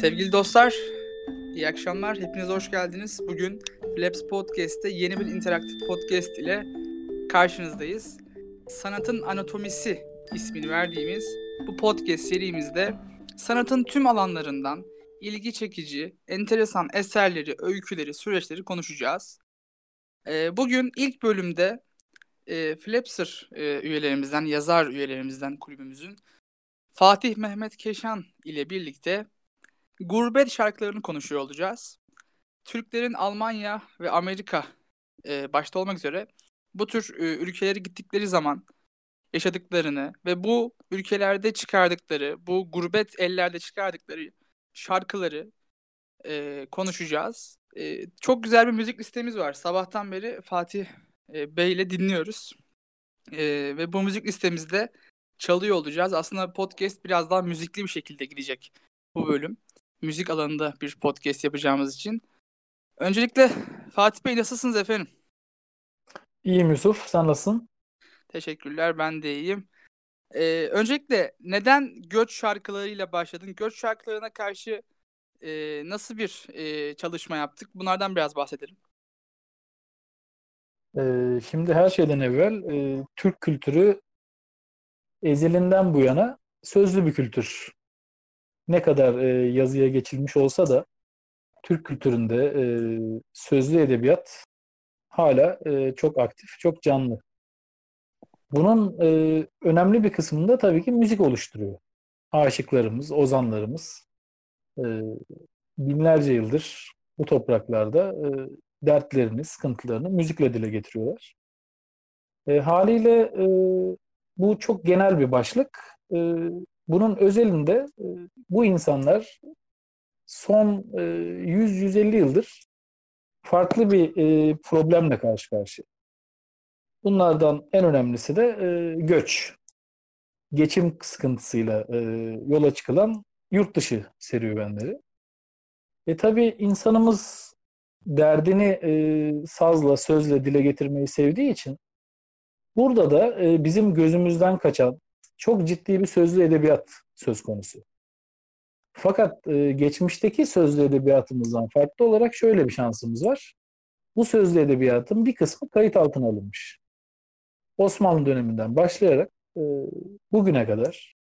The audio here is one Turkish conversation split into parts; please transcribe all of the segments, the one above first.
Sevgili dostlar, iyi akşamlar. Hepiniz hoş geldiniz. Bugün Flaps Podcast'te yeni bir interaktif podcast ile karşınızdayız. Sanatın Anatomisi ismini verdiğimiz bu podcast serimizde sanatın tüm alanlarından ilgi çekici, enteresan eserleri, öyküleri, süreçleri konuşacağız. Ee, bugün ilk bölümde e, Flapser e, üyelerimizden, yazar üyelerimizden kulübümüzün Fatih Mehmet Keşan ile birlikte gurbet şarkılarını konuşuyor olacağız. Türklerin Almanya ve Amerika e, başta olmak üzere bu tür e, ülkelere gittikleri zaman yaşadıklarını ve bu ülkelerde çıkardıkları, bu gurbet ellerde çıkardıkları şarkıları e, konuşacağız. E, çok güzel bir müzik listemiz var. Sabahtan beri Fatih e, Bey ile dinliyoruz. E, ve bu müzik listemizde çalıyor olacağız. Aslında podcast biraz daha müzikli bir şekilde gidecek bu bölüm. Müzik alanında bir podcast yapacağımız için. Öncelikle Fatih Bey nasılsınız efendim? İyiyim Yusuf. Sen nasılsın? Teşekkürler. Ben de iyiyim. Ee, öncelikle neden göç şarkılarıyla başladın? Göç şarkılarına karşı e, nasıl bir e, çalışma yaptık? Bunlardan biraz bahsedelim. Ee, şimdi her şeyden evvel e, Türk kültürü ezelinden bu yana sözlü bir kültür. Ne kadar e, yazıya geçilmiş olsa da Türk kültüründe e, sözlü edebiyat hala e, çok aktif, çok canlı. Bunun e, önemli bir kısmında tabii ki müzik oluşturuyor. Aşıklarımız, ozanlarımız e, binlerce yıldır bu topraklarda e, dertlerini, sıkıntılarını müzikle dile getiriyorlar. E, haliyle e, bu çok genel bir başlık. E, bunun özelinde e, bu insanlar son e, 100-150 yıldır farklı bir e, problemle karşı karşıya. Bunlardan en önemlisi de e, göç. Geçim sıkıntısıyla e, yola çıkılan yurt dışı serüvenleri. E tabi insanımız derdini e, sazla, sözle dile getirmeyi sevdiği için burada da e, bizim gözümüzden kaçan çok ciddi bir sözlü edebiyat söz konusu. Fakat e, geçmişteki sözlü edebiyatımızdan farklı olarak şöyle bir şansımız var. Bu sözlü edebiyatın bir kısmı kayıt altına alınmış. Osmanlı döneminden başlayarak e, bugüne kadar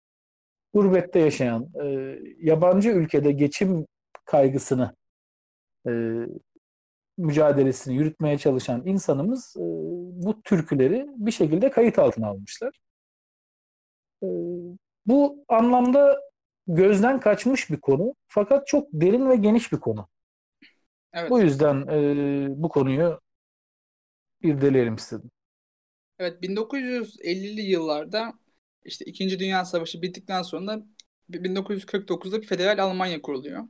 gurbette yaşayan, e, yabancı ülkede geçim kaygısını, e, mücadelesini yürütmeye çalışan insanımız e, bu türküleri bir şekilde kayıt altına almışlar. E, bu anlamda gözden kaçmış bir konu fakat çok derin ve geniş bir konu. Evet. Bu yüzden e, bu konuyu irdeleyelim istedim. Evet 1950'li yıllarda işte 2. Dünya Savaşı bittikten sonra 1949'da bir federal Almanya kuruluyor.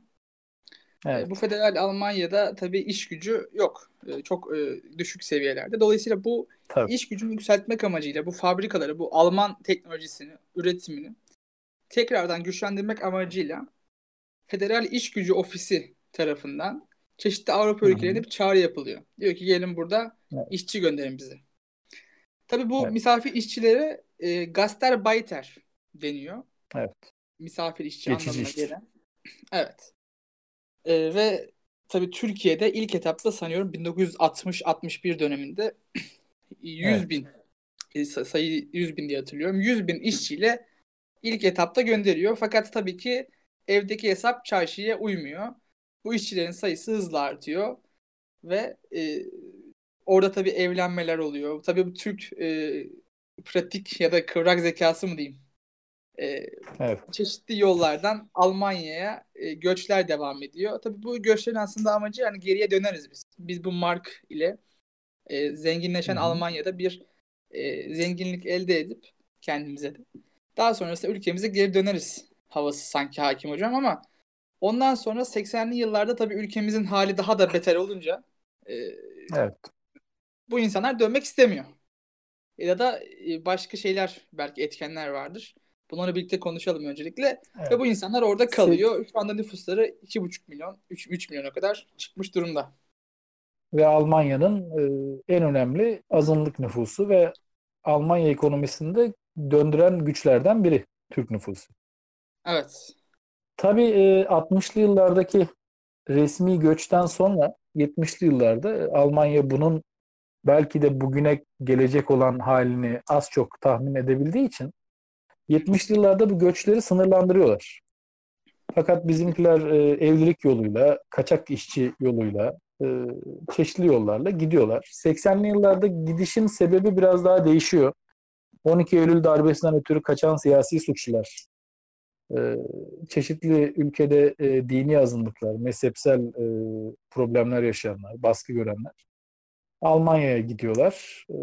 Evet. Bu federal Almanya'da tabii iş gücü yok. Çok düşük seviyelerde. Dolayısıyla bu tabii. iş gücünü yükseltmek amacıyla bu fabrikaları, bu Alman teknolojisini, üretimini tekrardan güçlendirmek amacıyla Federal İş Gücü Ofisi tarafından çeşitli Avrupa ülkelerine bir çağrı yapılıyor. Diyor ki gelin burada evet. işçi gönderin bize. Tabii bu evet. misafir işçilere e, Gastarbeiter deniyor. Evet. Misafir işçi Geçici anlamına işçi. gelen. Evet. E, ve tabii Türkiye'de ilk etapta sanıyorum 1960-61 döneminde 100 evet. bin e, sayı 100 bin diye hatırlıyorum. 100 bin işçiyle ilk etapta gönderiyor. Fakat tabii ki evdeki hesap çarşıya uymuyor. Bu işçilerin sayısı hızla artıyor ve e, orada tabii evlenmeler oluyor. Tabii bu Türk e, pratik ya da kıvrak zekası mı diyeyim? E, evet. Çeşitli yollardan Almanya'ya e, göçler devam ediyor. Tabii bu göçlerin aslında amacı yani geriye döneriz biz. Biz bu mark ile e, zenginleşen Hı-hı. Almanya'da bir e, zenginlik elde edip kendimize de daha sonrasında ülkemize geri döneriz havası sanki hakim hocam ama ondan sonra 80'li yıllarda tabii ülkemizin hali daha da beter olunca e, evet. bu insanlar dönmek istemiyor. Ya da e, başka şeyler belki etkenler vardır. Bunları birlikte konuşalım öncelikle. Evet. Ve bu insanlar orada kalıyor. Şu anda nüfusları 2,5 milyon, 3, 3 milyona kadar çıkmış durumda. Ve Almanya'nın e, en önemli azınlık nüfusu ve Almanya ekonomisinde döndüren güçlerden biri Türk nüfusu. Evet. Tabii e, 60'lı yıllardaki resmi göçten sonra 70'li yıllarda e, Almanya bunun belki de bugüne gelecek olan halini az çok tahmin edebildiği için 70'li yıllarda bu göçleri sınırlandırıyorlar. Fakat bizimkiler e, evlilik yoluyla, kaçak işçi yoluyla, e, çeşitli yollarla gidiyorlar. 80'li yıllarda gidişin sebebi biraz daha değişiyor. 12 Eylül darbesinden ötürü kaçan siyasi suçlular, e, çeşitli ülkede e, dini azınlıklar, mezhepsel e, problemler yaşayanlar, baskı görenler Almanya'ya gidiyorlar. E,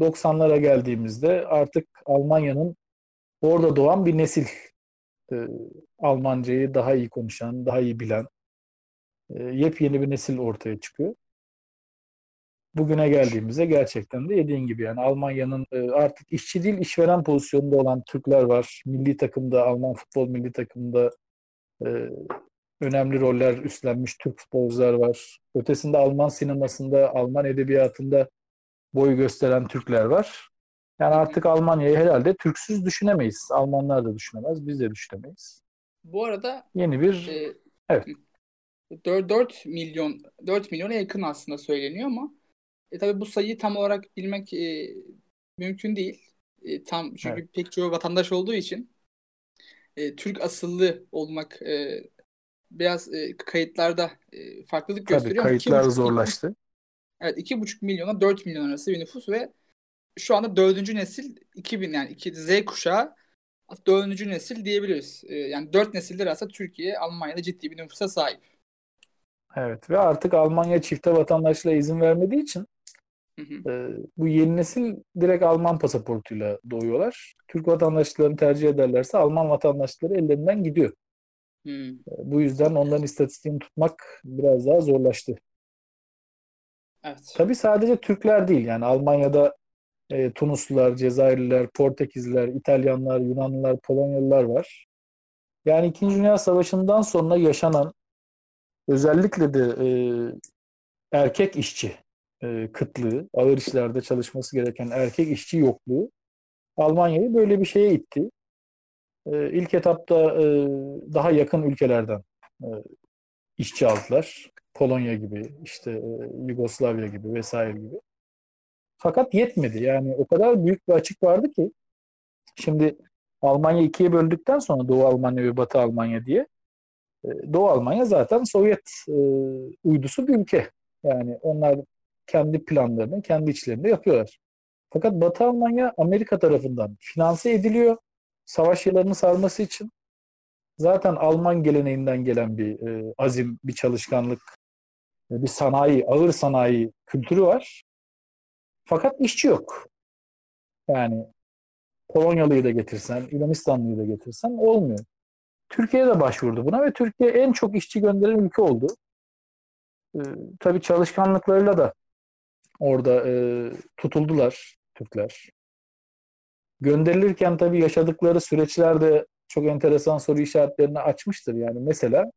90'lara geldiğimizde artık Almanya'nın orada doğan bir nesil e, Almancayı daha iyi konuşan, daha iyi bilen e, yepyeni bir nesil ortaya çıkıyor. Bugüne geldiğimizde gerçekten de dediğin gibi yani Almanya'nın e, artık işçi değil işveren pozisyonunda olan Türkler var. Milli takımda, Alman futbol milli takımında e, önemli roller üstlenmiş Türk futbolcular var. Ötesinde Alman sinemasında, Alman edebiyatında boy gösteren Türkler var. Yani artık Almanya'yı herhalde Türksüz düşünemeyiz. Almanlar da düşünemez, biz de düşünemeyiz. Bu arada yeni bir e, evet 4, 4 milyon 4 milyona yakın aslında söyleniyor ama e, tabii bu sayıyı tam olarak bilmek e, mümkün değil. E, tam çünkü evet. pek çoğu vatandaş olduğu için e, Türk asıllı olmak e, biraz e, kayıtlarda e, farklılık tabii, gösteriyor. Kayıtlar zorlaştı. Milyon, evet 2,5 milyona 4 milyon arası bir nüfus ve şu anda dördüncü nesil 2000 yani iki, Z kuşağı dördüncü nesil diyebiliriz. Ee, yani dört nesildir aslında Türkiye Almanya'da ciddi bir nüfusa sahip. Evet ve artık Almanya çifte vatandaşlığa izin vermediği için hı hı. E, bu yeni nesil direkt Alman pasaportuyla doğuyorlar. Türk vatandaşlıklarını tercih ederlerse Alman vatandaşlıkları ellerinden gidiyor. Hı. E, bu yüzden onların istatistiğini tutmak biraz daha zorlaştı. Evet. Tabii sadece Türkler değil yani Almanya'da e, Tunuslular, Cezayirliler, Portekizliler, İtalyanlar, Yunanlılar, Polonyalılar var. Yani İkinci Dünya Savaşı'ndan sonra yaşanan özellikle de e, erkek işçi e, kıtlığı, ağır işlerde çalışması gereken erkek işçi yokluğu Almanya'yı böyle bir şeye itti. E, ilk etapta e, daha yakın ülkelerden e, işçi aldılar. Polonya gibi, işte e, Yugoslavya gibi vesaire gibi. Fakat yetmedi. Yani o kadar büyük bir açık vardı ki şimdi Almanya ikiye böldükten sonra Doğu Almanya ve Batı Almanya diye e, Doğu Almanya zaten Sovyet e, uydusu bir ülke. Yani onlar kendi planlarını kendi içlerinde yapıyorlar. Fakat Batı Almanya Amerika tarafından finanse ediliyor. Savaş yıllarını sarması için. Zaten Alman geleneğinden gelen bir e, azim, bir çalışkanlık, e, bir sanayi, ağır sanayi kültürü var. Fakat işçi yok. Yani Polonyalı'yı da getirsen, Yunanistanlı'yı da getirsen olmuyor. Türkiye de başvurdu buna ve Türkiye en çok işçi gönderen ülke oldu. Ee, tabii çalışkanlıklarıyla da orada e, tutuldular Türkler. Gönderilirken tabii yaşadıkları süreçler de çok enteresan soru işaretlerini açmıştır. Yani mesela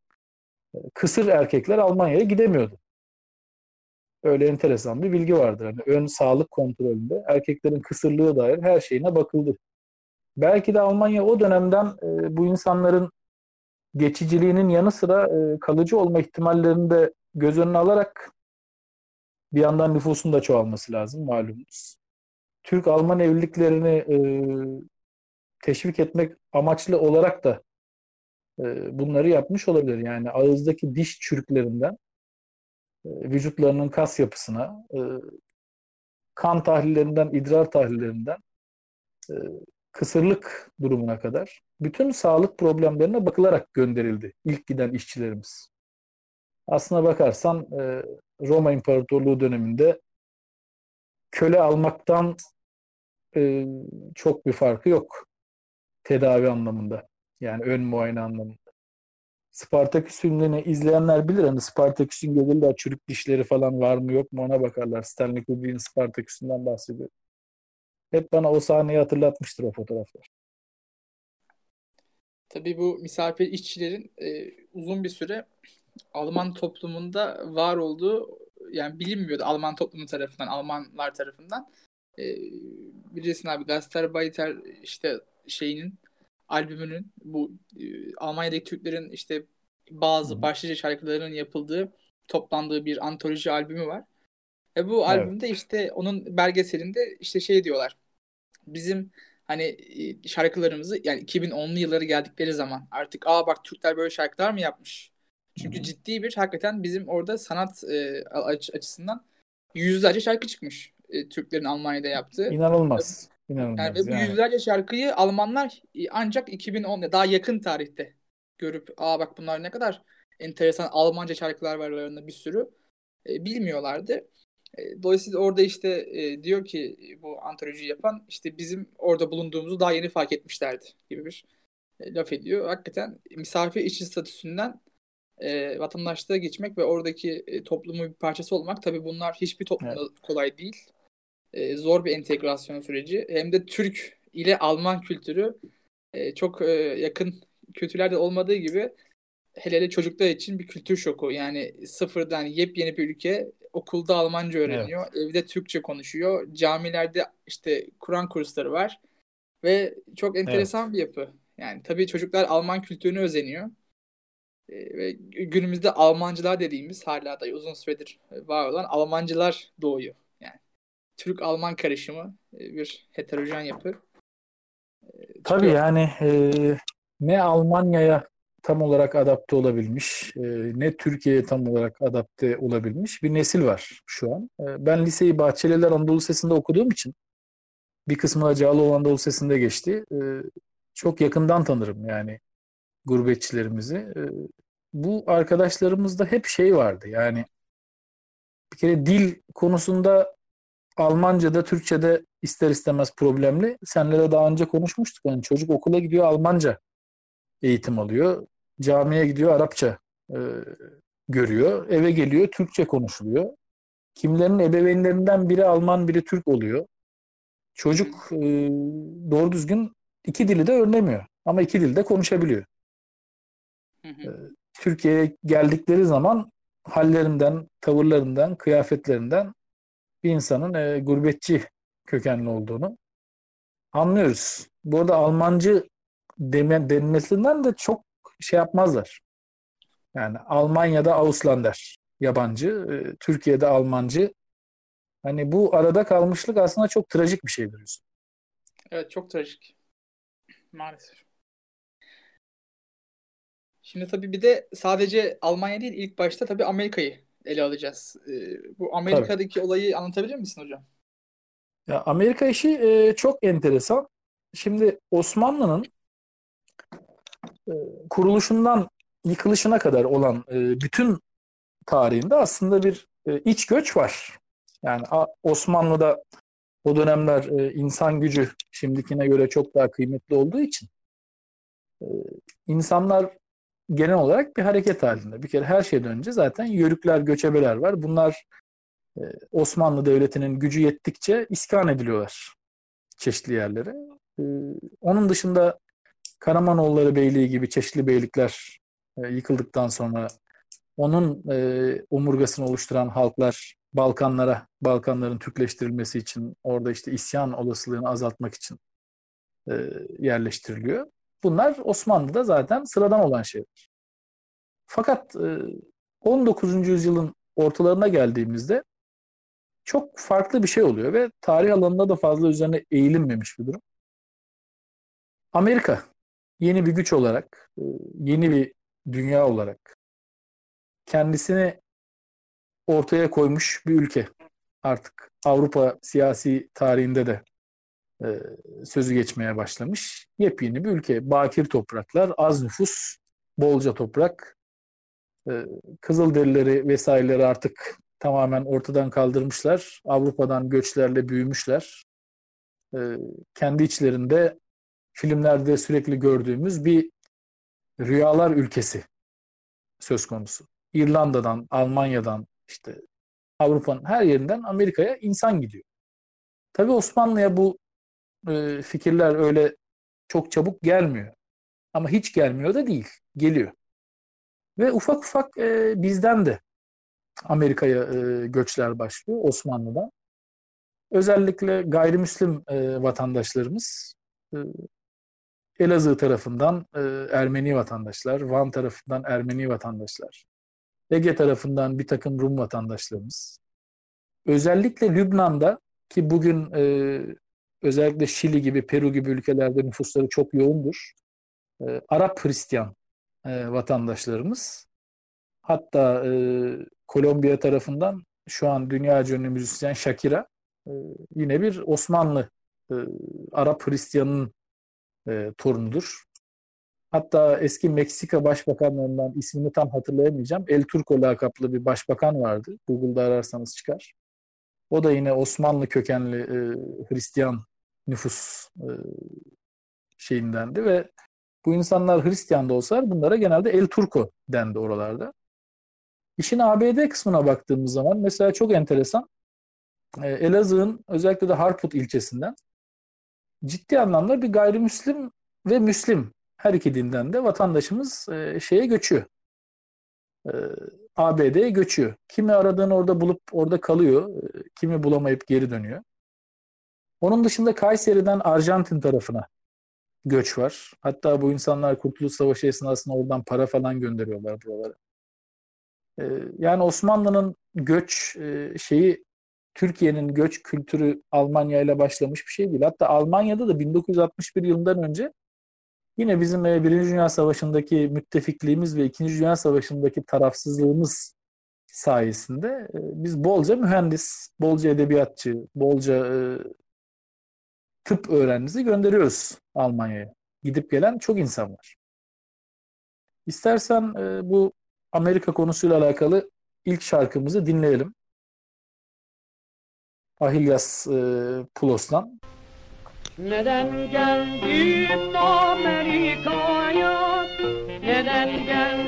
e, kısır erkekler Almanya'ya gidemiyordu. Öyle enteresan bir bilgi vardır. Yani ön sağlık kontrolünde erkeklerin kısırlığı dair her şeyine bakıldı. Belki de Almanya o dönemden e, bu insanların geçiciliğinin yanı sıra e, kalıcı olma ihtimallerini de göz önüne alarak bir yandan nüfusun da çoğalması lazım malumunuz. Türk-Alman evliliklerini e, teşvik etmek amaçlı olarak da e, bunları yapmış olabilir. Yani ağızdaki diş çürüklerinden vücutlarının kas yapısına, e, kan tahlillerinden, idrar tahlillerinden e, kısırlık durumuna kadar bütün sağlık problemlerine bakılarak gönderildi ilk giden işçilerimiz. Aslına bakarsan Roma İmparatorluğu döneminde köle almaktan çok bir farkı yok tedavi anlamında. Yani ön muayene anlamında. Spartaküs filmlerini izleyenler bilir. Hani Spartaküs'ün gözünde çürük dişleri falan var mı yok mu ona bakarlar. Stanley Kubrick'in Spartaküs'ünden bahsediyor. Hep bana o sahneyi hatırlatmıştır o fotoğraflar. Tabii bu misafir işçilerin e, uzun bir süre Alman toplumunda var olduğu yani bilinmiyordu Alman toplumu tarafından, Almanlar tarafından. E, bilirsin abi Gastarbeiter işte şeyinin albümünün bu e, Almanya'daki Türklerin işte bazı başlıca şarkılarının yapıldığı toplandığı bir antoloji albümü var. Ve bu evet. albümde işte onun belgeselinde işte şey diyorlar. Bizim hani e, şarkılarımızı yani 2010'lu yılları geldikleri zaman artık aa bak Türkler böyle şarkılar mı yapmış? Çünkü ciddi bir hakikaten bizim orada sanat e, açısından yüzlerce şarkı çıkmış e, Türklerin Almanya'da yaptığı. İnanılmaz. İnanılmaz. Yani, ve bu yani. yüzlerce şarkıyı Almanlar ancak 2010 daha yakın tarihte görüp aa bak bunlar ne kadar enteresan Almanca şarkılar var aralarında bir sürü e, bilmiyorlardı. E, dolayısıyla orada işte e, diyor ki bu antoloji yapan işte bizim orada bulunduğumuzu daha yeni fark etmişlerdi gibi bir e, laf ediyor. Hakikaten misafir işçi statüsünden e, vatandaşlığa geçmek ve oradaki e, toplumun bir parçası olmak tabii bunlar hiçbir toplumda evet. kolay değil. E, zor bir entegrasyon süreci. Hem de Türk ile Alman kültürü e, çok e, yakın kültürlerde olmadığı gibi hele hele çocuklar için bir kültür şoku. Yani sıfırdan yepyeni bir ülke okulda Almanca öğreniyor. Evet. Evde Türkçe konuşuyor. Camilerde işte Kur'an kursları var. Ve çok enteresan evet. bir yapı. Yani tabii çocuklar Alman kültürünü özeniyor. Ee, ve günümüzde Almancılar dediğimiz hala da uzun süredir var olan Almancılar doğuyor. Türk-Alman karışımı e, bir heterojen yapı. Ee, tabii yani e, ne Almanya'ya tam olarak adapte olabilmiş, e, ne Türkiye'ye tam olarak adapte olabilmiş bir nesil var şu an. E, ben liseyi Bahçeliler Anadolu Lisesi'nde okuduğum için bir kısmı da Cağaloğlu Anadolu Lisesi'nde geçti. E, çok yakından tanırım yani gurbetçilerimizi. Bu arkadaşlarımızda hep şey vardı yani bir kere dil konusunda Almanca'da, Türkçe'de ister istemez problemli. Senle de daha önce konuşmuştuk. Yani çocuk okula gidiyor Almanca eğitim alıyor. Camiye gidiyor Arapça e, görüyor. Eve geliyor Türkçe konuşuluyor. Kimlerin ebeveynlerinden biri Alman biri Türk oluyor. Çocuk e, doğru düzgün iki dili de öğrenemiyor. Ama iki dilde konuşabiliyor. Hı hı. E, Türkiye'ye geldikleri zaman hallerinden, tavırlarından, kıyafetlerinden bir insanın e, gurbetçi kökenli olduğunu anlıyoruz. Bu arada Almancı deme, denmesinden de çok şey yapmazlar. Yani Almanya'da Auslander yabancı, e, Türkiye'de Almancı. Hani bu arada kalmışlık aslında çok trajik bir şey diyorsun. Evet çok trajik. Maalesef. Şimdi tabii bir de sadece Almanya değil ilk başta tabii Amerika'yı ele alacağız. Ee, bu Amerika'daki tabii. olayı anlatabilir misin hocam? Ya Amerika işi e, çok enteresan. Şimdi Osmanlı'nın e, kuruluşundan yıkılışına kadar olan e, bütün tarihinde aslında bir e, iç göç var. Yani Osmanlı'da o dönemler insan gücü şimdikine göre çok daha kıymetli olduğu için insanlar genel olarak bir hareket halinde. Bir kere her şeyden önce zaten yörükler, göçebeler var. Bunlar Osmanlı Devleti'nin gücü yettikçe iskan ediliyorlar çeşitli yerlere. Onun dışında Karamanoğulları Beyliği gibi çeşitli beylikler e, yıkıldıktan sonra onun e, omurgasını oluşturan halklar Balkanlara, Balkanların Türkleştirilmesi için, orada işte isyan olasılığını azaltmak için e, yerleştiriliyor. Bunlar Osmanlı'da zaten sıradan olan şeyler. Fakat e, 19. yüzyılın ortalarına geldiğimizde çok farklı bir şey oluyor ve tarih alanında da fazla üzerine eğilinmemiş bir durum. Amerika yeni bir güç olarak, e, yeni bir dünya olarak kendisini ortaya koymuş bir ülke. Artık Avrupa siyasi tarihinde de e, sözü geçmeye başlamış. Yepyeni bir ülke. Bakir topraklar, az nüfus, bolca toprak. E, Kızılderilileri vesaireleri artık tamamen ortadan kaldırmışlar. Avrupa'dan göçlerle büyümüşler. kendi içlerinde filmlerde sürekli gördüğümüz bir rüyalar ülkesi söz konusu. İrlanda'dan, Almanya'dan, işte Avrupa'nın her yerinden Amerika'ya insan gidiyor. Tabii Osmanlı'ya bu e, fikirler öyle çok çabuk gelmiyor. Ama hiç gelmiyor da değil. Geliyor. Ve ufak ufak e, bizden de Amerika'ya e, göçler başlıyor Osmanlı'dan. Özellikle gayrimüslim e, vatandaşlarımız e, Elazığ tarafından e, Ermeni vatandaşlar, Van tarafından Ermeni vatandaşlar, Ege tarafından bir takım Rum vatandaşlarımız. Özellikle Lübnan'da ki bugün e, özellikle Şili gibi, Peru gibi ülkelerde nüfusları çok yoğundur. E, Arap Hristiyan e, vatandaşlarımız. Hatta e, Kolombiya tarafından şu an dünya ünlü müzisyen Shakira e, yine bir Osmanlı e, Arap Hristiyan'ın e, torunudur. Hatta eski Meksika başbakanlarından ismini tam hatırlayamayacağım. El Turco lakaplı bir başbakan vardı. Google'da ararsanız çıkar. O da yine Osmanlı kökenli e, Hristiyan nüfus e, şeyindendi ve bu insanlar Hristiyan da olsalar bunlara genelde El Turco dendi oralarda. İşin ABD kısmına baktığımız zaman mesela çok enteresan. E, Elazığ'ın özellikle de Harput ilçesinden ciddi anlamda bir gayrimüslim ve Müslim her iki dinden de vatandaşımız e, şeye göçüyor. E, ABD'ye göçüyor. Kimi aradığını orada bulup orada kalıyor. E, kimi bulamayıp geri dönüyor. Onun dışında Kayseri'den Arjantin tarafına göç var. Hatta bu insanlar Kurtuluş Savaşı esnasında oradan para falan gönderiyorlar buralara. Yani Osmanlı'nın göç şeyi Türkiye'nin göç kültürü Almanya ile başlamış bir şey değil. Hatta Almanya'da da 1961 yılından önce yine bizim e, Birinci Dünya Savaşı'ndaki müttefikliğimiz ve İkinci Dünya Savaşı'ndaki tarafsızlığımız sayesinde e, biz bolca mühendis, bolca edebiyatçı, bolca e, tıp öğrencisi gönderiyoruz Almanya'ya. Gidip gelen çok insan var. İstersen bu Amerika konusuyla alakalı ilk şarkımızı dinleyelim. Ahilyas e, Pulos'tan. Neden geldim Amerika'ya? Neden geldim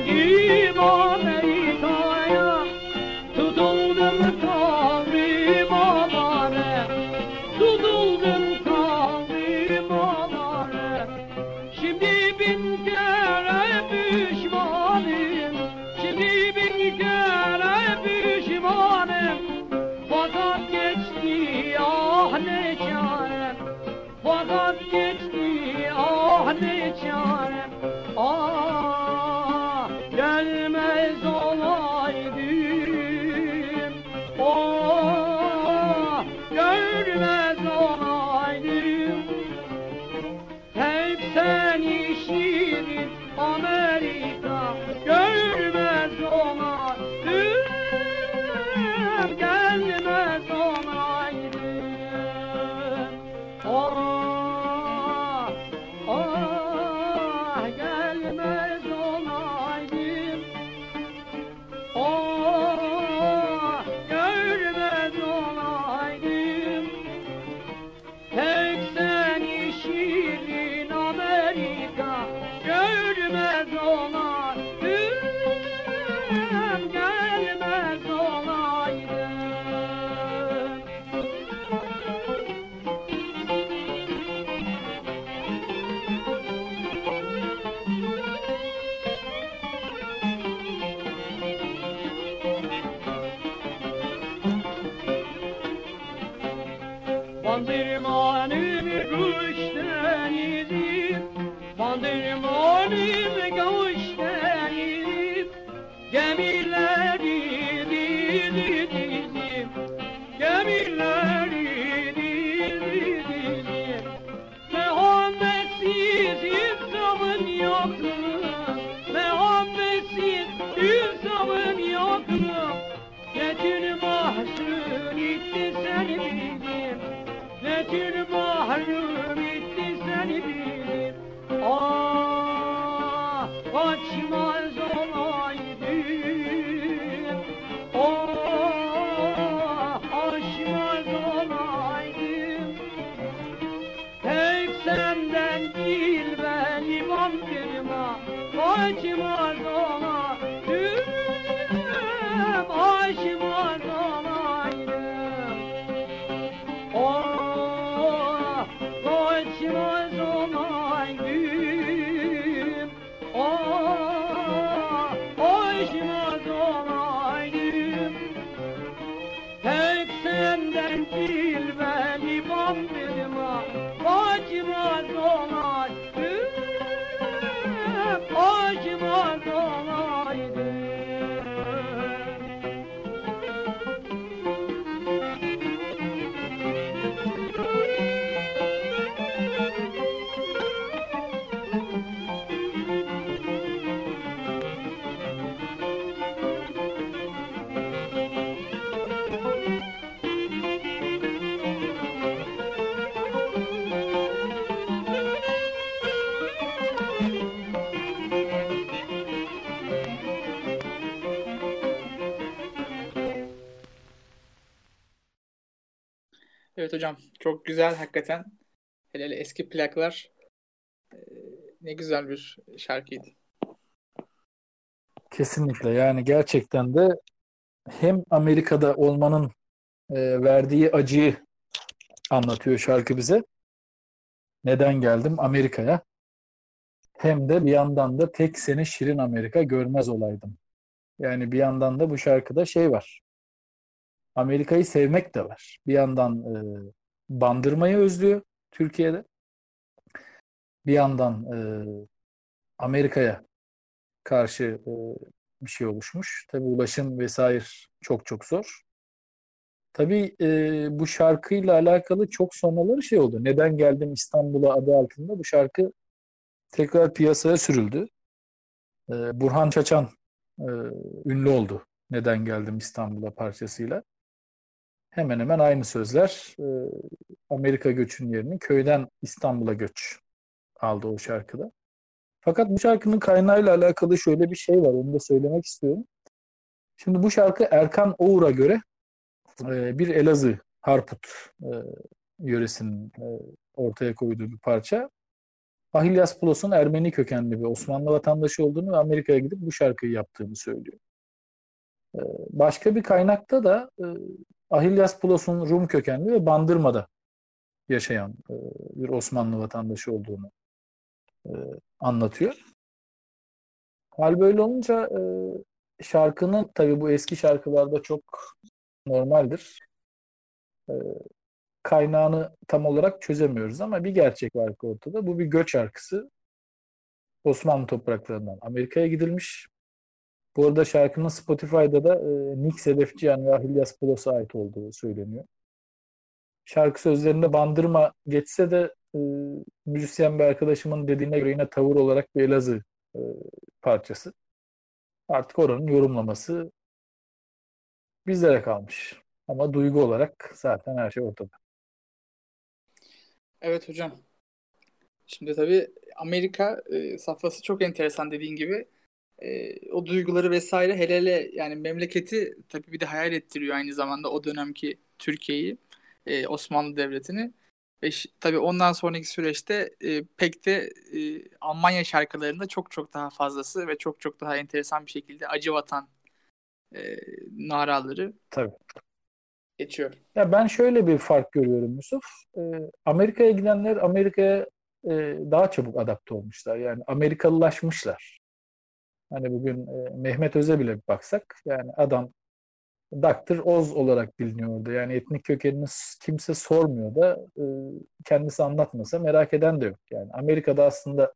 güzel hakikaten. Hele hele eski plaklar e, ne güzel bir şarkıydı. Kesinlikle yani gerçekten de hem Amerika'da olmanın e, verdiği acıyı anlatıyor şarkı bize. Neden geldim Amerika'ya? Hem de bir yandan da tek seni şirin Amerika görmez olaydım. Yani bir yandan da bu şarkıda şey var. Amerika'yı sevmek de var. Bir yandan e, bandırmayı özlüyor Türkiye'de. Bir yandan e, Amerika'ya karşı e, bir şey oluşmuş. Tabii ulaşım vesaire çok çok zor. Tabii e, bu şarkıyla alakalı çok sonraları şey oldu. Neden geldim İstanbul'a adı altında bu şarkı tekrar piyasaya sürüldü. E, Burhan Çaçan e, ünlü oldu. Neden geldim İstanbul'a parçasıyla. Hemen hemen aynı sözler e, Amerika göçün yerini köyden İstanbul'a göç aldı o şarkıda. Fakat bu şarkının kaynağıyla alakalı şöyle bir şey var. Onu da söylemek istiyorum. Şimdi bu şarkı Erkan Oğur'a göre e, bir Elazığ Harput e, yöresinin ortaya koyduğu bir parça. Ahilyas Ermeni kökenli bir Osmanlı vatandaşı olduğunu ve Amerika'ya gidip bu şarkıyı yaptığını söylüyor. Başka bir kaynakta da e, Ahilyas Rum kökenli ve Bandırma'da yaşayan e, bir Osmanlı vatandaşı olduğunu e, anlatıyor. Hal böyle olunca e, şarkının tabii bu eski şarkılarda çok normaldir. Kaynağını tam olarak çözemiyoruz ama bir gerçek var ortada. Bu bir göç şarkısı. Osmanlı topraklarından Amerika'ya gidilmiş. Bu arada şarkının Spotify'da da e, Nick Sedefcihan ve Ahilyas Plos'a ait olduğu söyleniyor. Şarkı sözlerinde bandırma geçse de e, müzisyen bir arkadaşımın dediğine göre yine tavır olarak bir Elazığ e, parçası. Artık oranın yorumlaması bizlere kalmış. Ama duygu olarak zaten her şey ortada. Evet hocam. Şimdi tabii Amerika e, safhası çok enteresan dediğin gibi. E, o duyguları vesaire hele hele yani memleketi tabii bir de hayal ettiriyor aynı zamanda o dönemki Türkiye'yi, e, Osmanlı Devleti'ni. Ve tabii ondan sonraki süreçte e, pek de e, Almanya şarkılarında çok çok daha fazlası ve çok çok daha enteresan bir şekilde acı vatan e, naraları tabii. geçiyor. Ya ben şöyle bir fark görüyorum Yusuf. E, Amerika'ya gidenler Amerika'ya e, daha çabuk adapte olmuşlar. Yani Amerikalılaşmışlar. Hani bugün e, Mehmet Öz'e bile bir baksak yani adam Dr. Oz olarak biliniyordu. Yani etnik kökenini kimse sormuyor da e, kendisi anlatmasa merak eden de yok. Yani Amerika'da aslında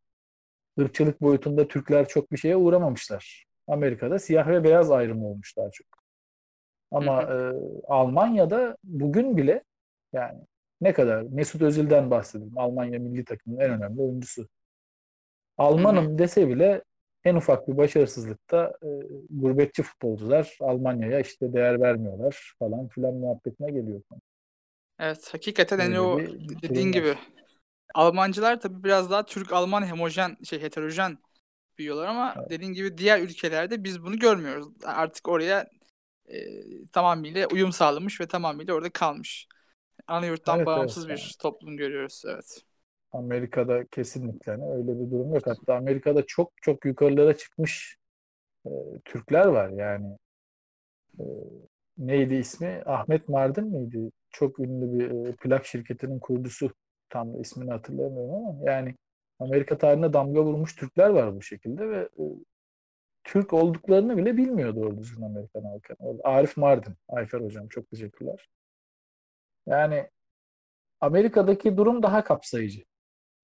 ırkçılık boyutunda Türkler çok bir şeye uğramamışlar. Amerika'da siyah ve beyaz ayrımı olmuş daha çok. Ama e, Almanya'da bugün bile yani ne kadar Mesut Özil'den bahsedelim. Almanya milli takımının en önemli oyuncusu. Almanım dese bile en ufak bir başarısızlıkta e, gurbetçi futbolcular Almanya'ya işte değer vermiyorlar falan filan muhabbetine geliyor. Evet hakikaten hani o dediğin gibi Almancılar tabii biraz daha Türk-Alman homojen şey heterojen büyüyorlar ama evet. dediğin gibi diğer ülkelerde biz bunu görmüyoruz. Artık oraya e, tamamıyla uyum sağlamış ve tamamıyla orada kalmış. Ana yurttan evet, bağımsız evet, bir yani. toplum görüyoruz. Evet. Amerika'da kesinlikle öyle bir durum yok. Hatta Amerika'da çok çok yukarılara çıkmış e, Türkler var yani. E, neydi ismi? Ahmet Mardin miydi? Çok ünlü bir e, plak şirketinin kurucusu. Tam ismini hatırlamıyorum ama yani Amerika tarihine damga vurmuş Türkler var bu şekilde ve e, Türk olduklarını bile bilmiyor doğru düzgün Amerikan halkı. Arif Mardin, Ayfer hocam çok teşekkürler. Yani Amerika'daki durum daha kapsayıcı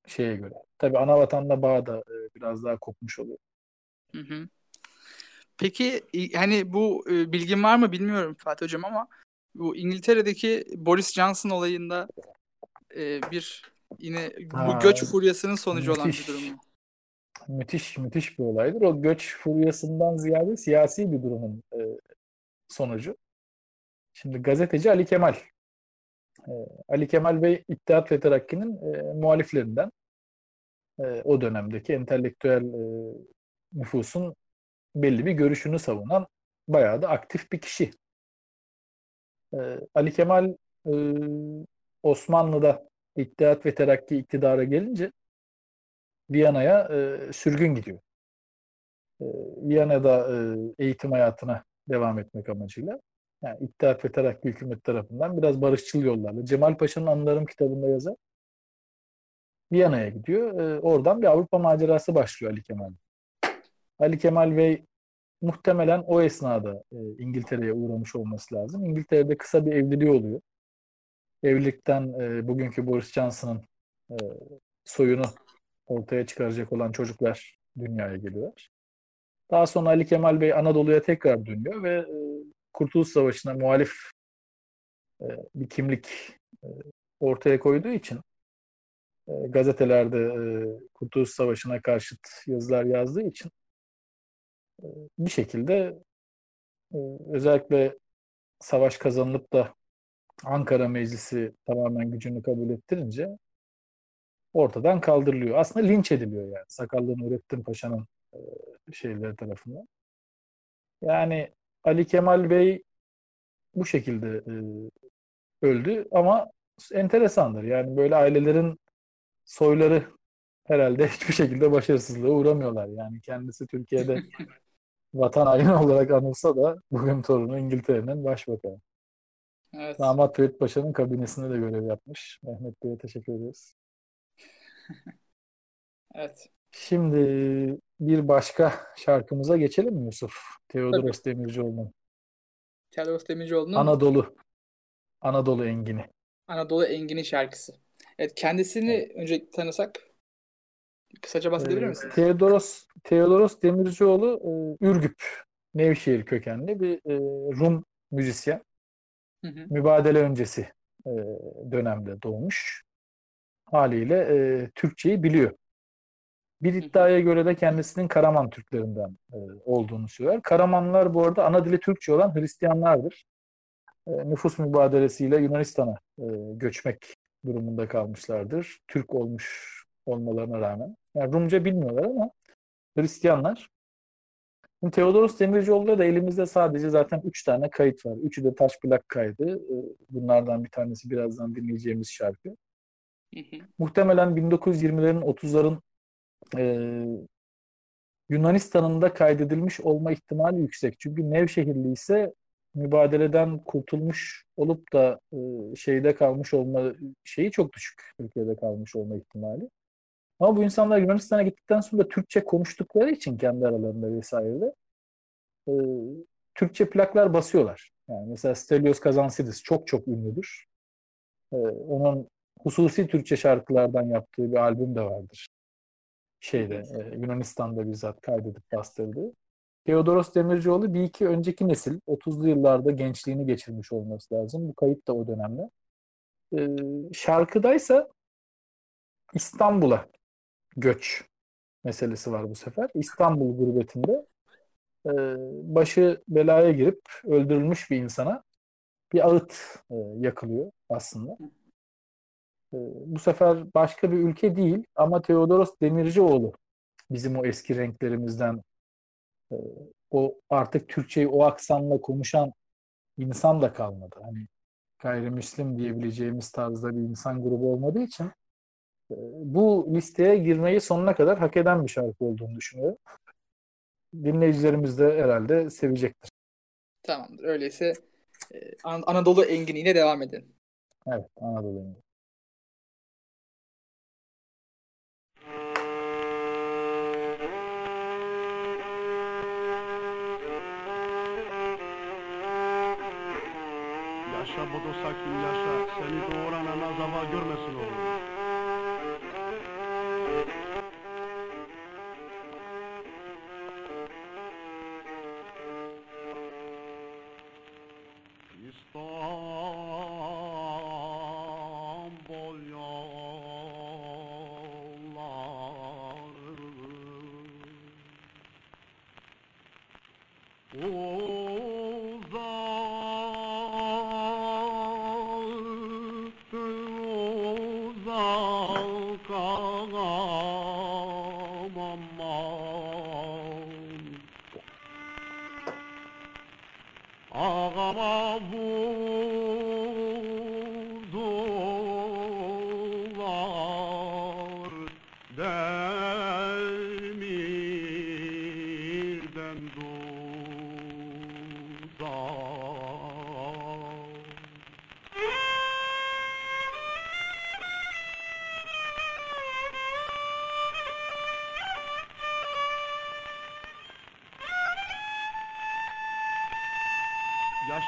şeye göre. Tabii ana vatanla bağ da e, biraz daha kopmuş oluyor. Hı hı. Peki hani bu e, bilgin var mı bilmiyorum Fatih Hocam ama bu İngiltere'deki Boris Johnson olayında e, bir yine bu ha, göç furyasının sonucu müthiş, olan bir durum? Müthiş, müthiş bir olaydır. O göç furyasından ziyade siyasi bir durumun e, sonucu. Şimdi gazeteci Ali Kemal e, Ali Kemal Bey İttihat ve Terakki'nin e, muhaliflerinden e, o dönemdeki entelektüel e, nüfusun belli bir görüşünü savunan bayağı da aktif bir kişi. E, Ali Kemal e, Osmanlı'da İttihat ve Terakki iktidara gelince Viyana'ya e, sürgün gidiyor. E, Viyana'da e, eğitim hayatına devam etmek amacıyla. Yani İttihat ve Terakki hükümet tarafından biraz barışçıl yollarla. Cemal Paşa'nın Anılarım kitabında yazar. Viyana'ya gidiyor. E, oradan bir Avrupa macerası başlıyor Ali Kemal. Ali Kemal Bey muhtemelen o esnada e, İngiltere'ye uğramış olması lazım. İngiltere'de kısa bir evliliği oluyor. Evlilikten e, bugünkü Boris Johnson'ın e, soyunu ortaya çıkaracak olan çocuklar dünyaya geliyorlar. Daha sonra Ali Kemal Bey Anadolu'ya tekrar dönüyor ve e, Kurtuluş Savaşı'na muhalif e, bir kimlik e, ortaya koyduğu için e, gazetelerde e, Kurtuluş Savaşı'na karşıt yazılar yazdığı için e, bir şekilde e, özellikle savaş kazanılıp da Ankara Meclisi tamamen gücünü kabul ettirince ortadan kaldırılıyor. Aslında linç ediliyor yani Sakallı Nurettin Paşa'nın e, şeyleri tarafından. Yani Ali Kemal Bey bu şekilde e, öldü ama enteresandır. Yani böyle ailelerin soyları herhalde hiçbir şekilde başarısızlığa uğramıyorlar. Yani kendisi Türkiye'de vatan haini olarak anılsa da bugün torunu İngiltere'nin başbakanı. Evet. Damat Ferit Paşa'nın kabinesinde de görev yapmış. Mehmet Bey'e teşekkür ederiz. Evet. Şimdi bir başka şarkımıza geçelim mi Yusuf? Teodoros Demircioğlu'nun Teodoros Demircioğlu'nun Anadolu Anadolu Engini. Anadolu Engin'i şarkısı. Evet kendisini önce tanısak kısaca bahsedebilir Ee, misiniz? Teodoros Teodoros Demircioğlu e, Ürgüp, Nevşehir kökenli bir e, Rum müzisyen. Hı hı. Mübadele öncesi e, dönemde doğmuş. Haliyle e, Türkçeyi biliyor. Bir iddiaya göre de kendisinin Karaman Türklerinden e, olduğunu söyler. Karamanlar bu arada ana dili Türkçe olan Hristiyanlardır. E, nüfus mübadelesiyle Yunanistan'a e, göçmek durumunda kalmışlardır. Türk olmuş olmalarına rağmen. Yani Rumca bilmiyorlar ama Hristiyanlar. Şimdi Teodoros Demircioğlu'da da elimizde sadece zaten 3 tane kayıt var. Üçü de taş plak kaydı. E, Bunlardan bir tanesi birazdan dinleyeceğimiz şarkı. Hı hı. Muhtemelen 1920'lerin 30'ların e, Yunanistan'ın da kaydedilmiş olma ihtimali yüksek. Çünkü Nevşehirli ise mübadeleden kurtulmuş olup da e, şeyde kalmış olma şeyi çok düşük. Türkiye'de kalmış olma ihtimali. Ama bu insanlar Yunanistan'a gittikten sonra Türkçe konuştukları için kendi aralarında vesaire e, Türkçe plaklar basıyorlar. Yani mesela Stelios Kazantzidis çok çok ünlüdür. E, onun hususi Türkçe şarkılardan yaptığı bir albüm de vardır. Şeyde e, Yunanistan'da bizzat kaydedip bastırdığı. Teodoros Demircioğlu bir iki önceki nesil 30'lu yıllarda gençliğini geçirmiş olması lazım. Bu kayıt da o dönemde. E, şarkıdaysa İstanbul'a göç meselesi var bu sefer. İstanbul gurbetinde e, başı belaya girip öldürülmüş bir insana bir ağıt e, yakılıyor aslında. E, bu sefer başka bir ülke değil ama Teodoros Demircioğlu bizim o eski renklerimizden e, o artık Türkçeyi o aksanla konuşan insan da kalmadı. Hani gayrimüslim diyebileceğimiz tarzda bir insan grubu olmadığı için e, bu listeye girmeyi sonuna kadar hak eden bir şarkı olduğunu düşünüyorum. Dinleyicilerimiz de herhalde sevecektir. Tamamdır. Öyleyse e, An- Anadolu Engin'iyle devam edin. Evet, Anadolu Engini. Yaşa Bodosakin yaşa. Seni doğuran ana zava görmesin oğlum.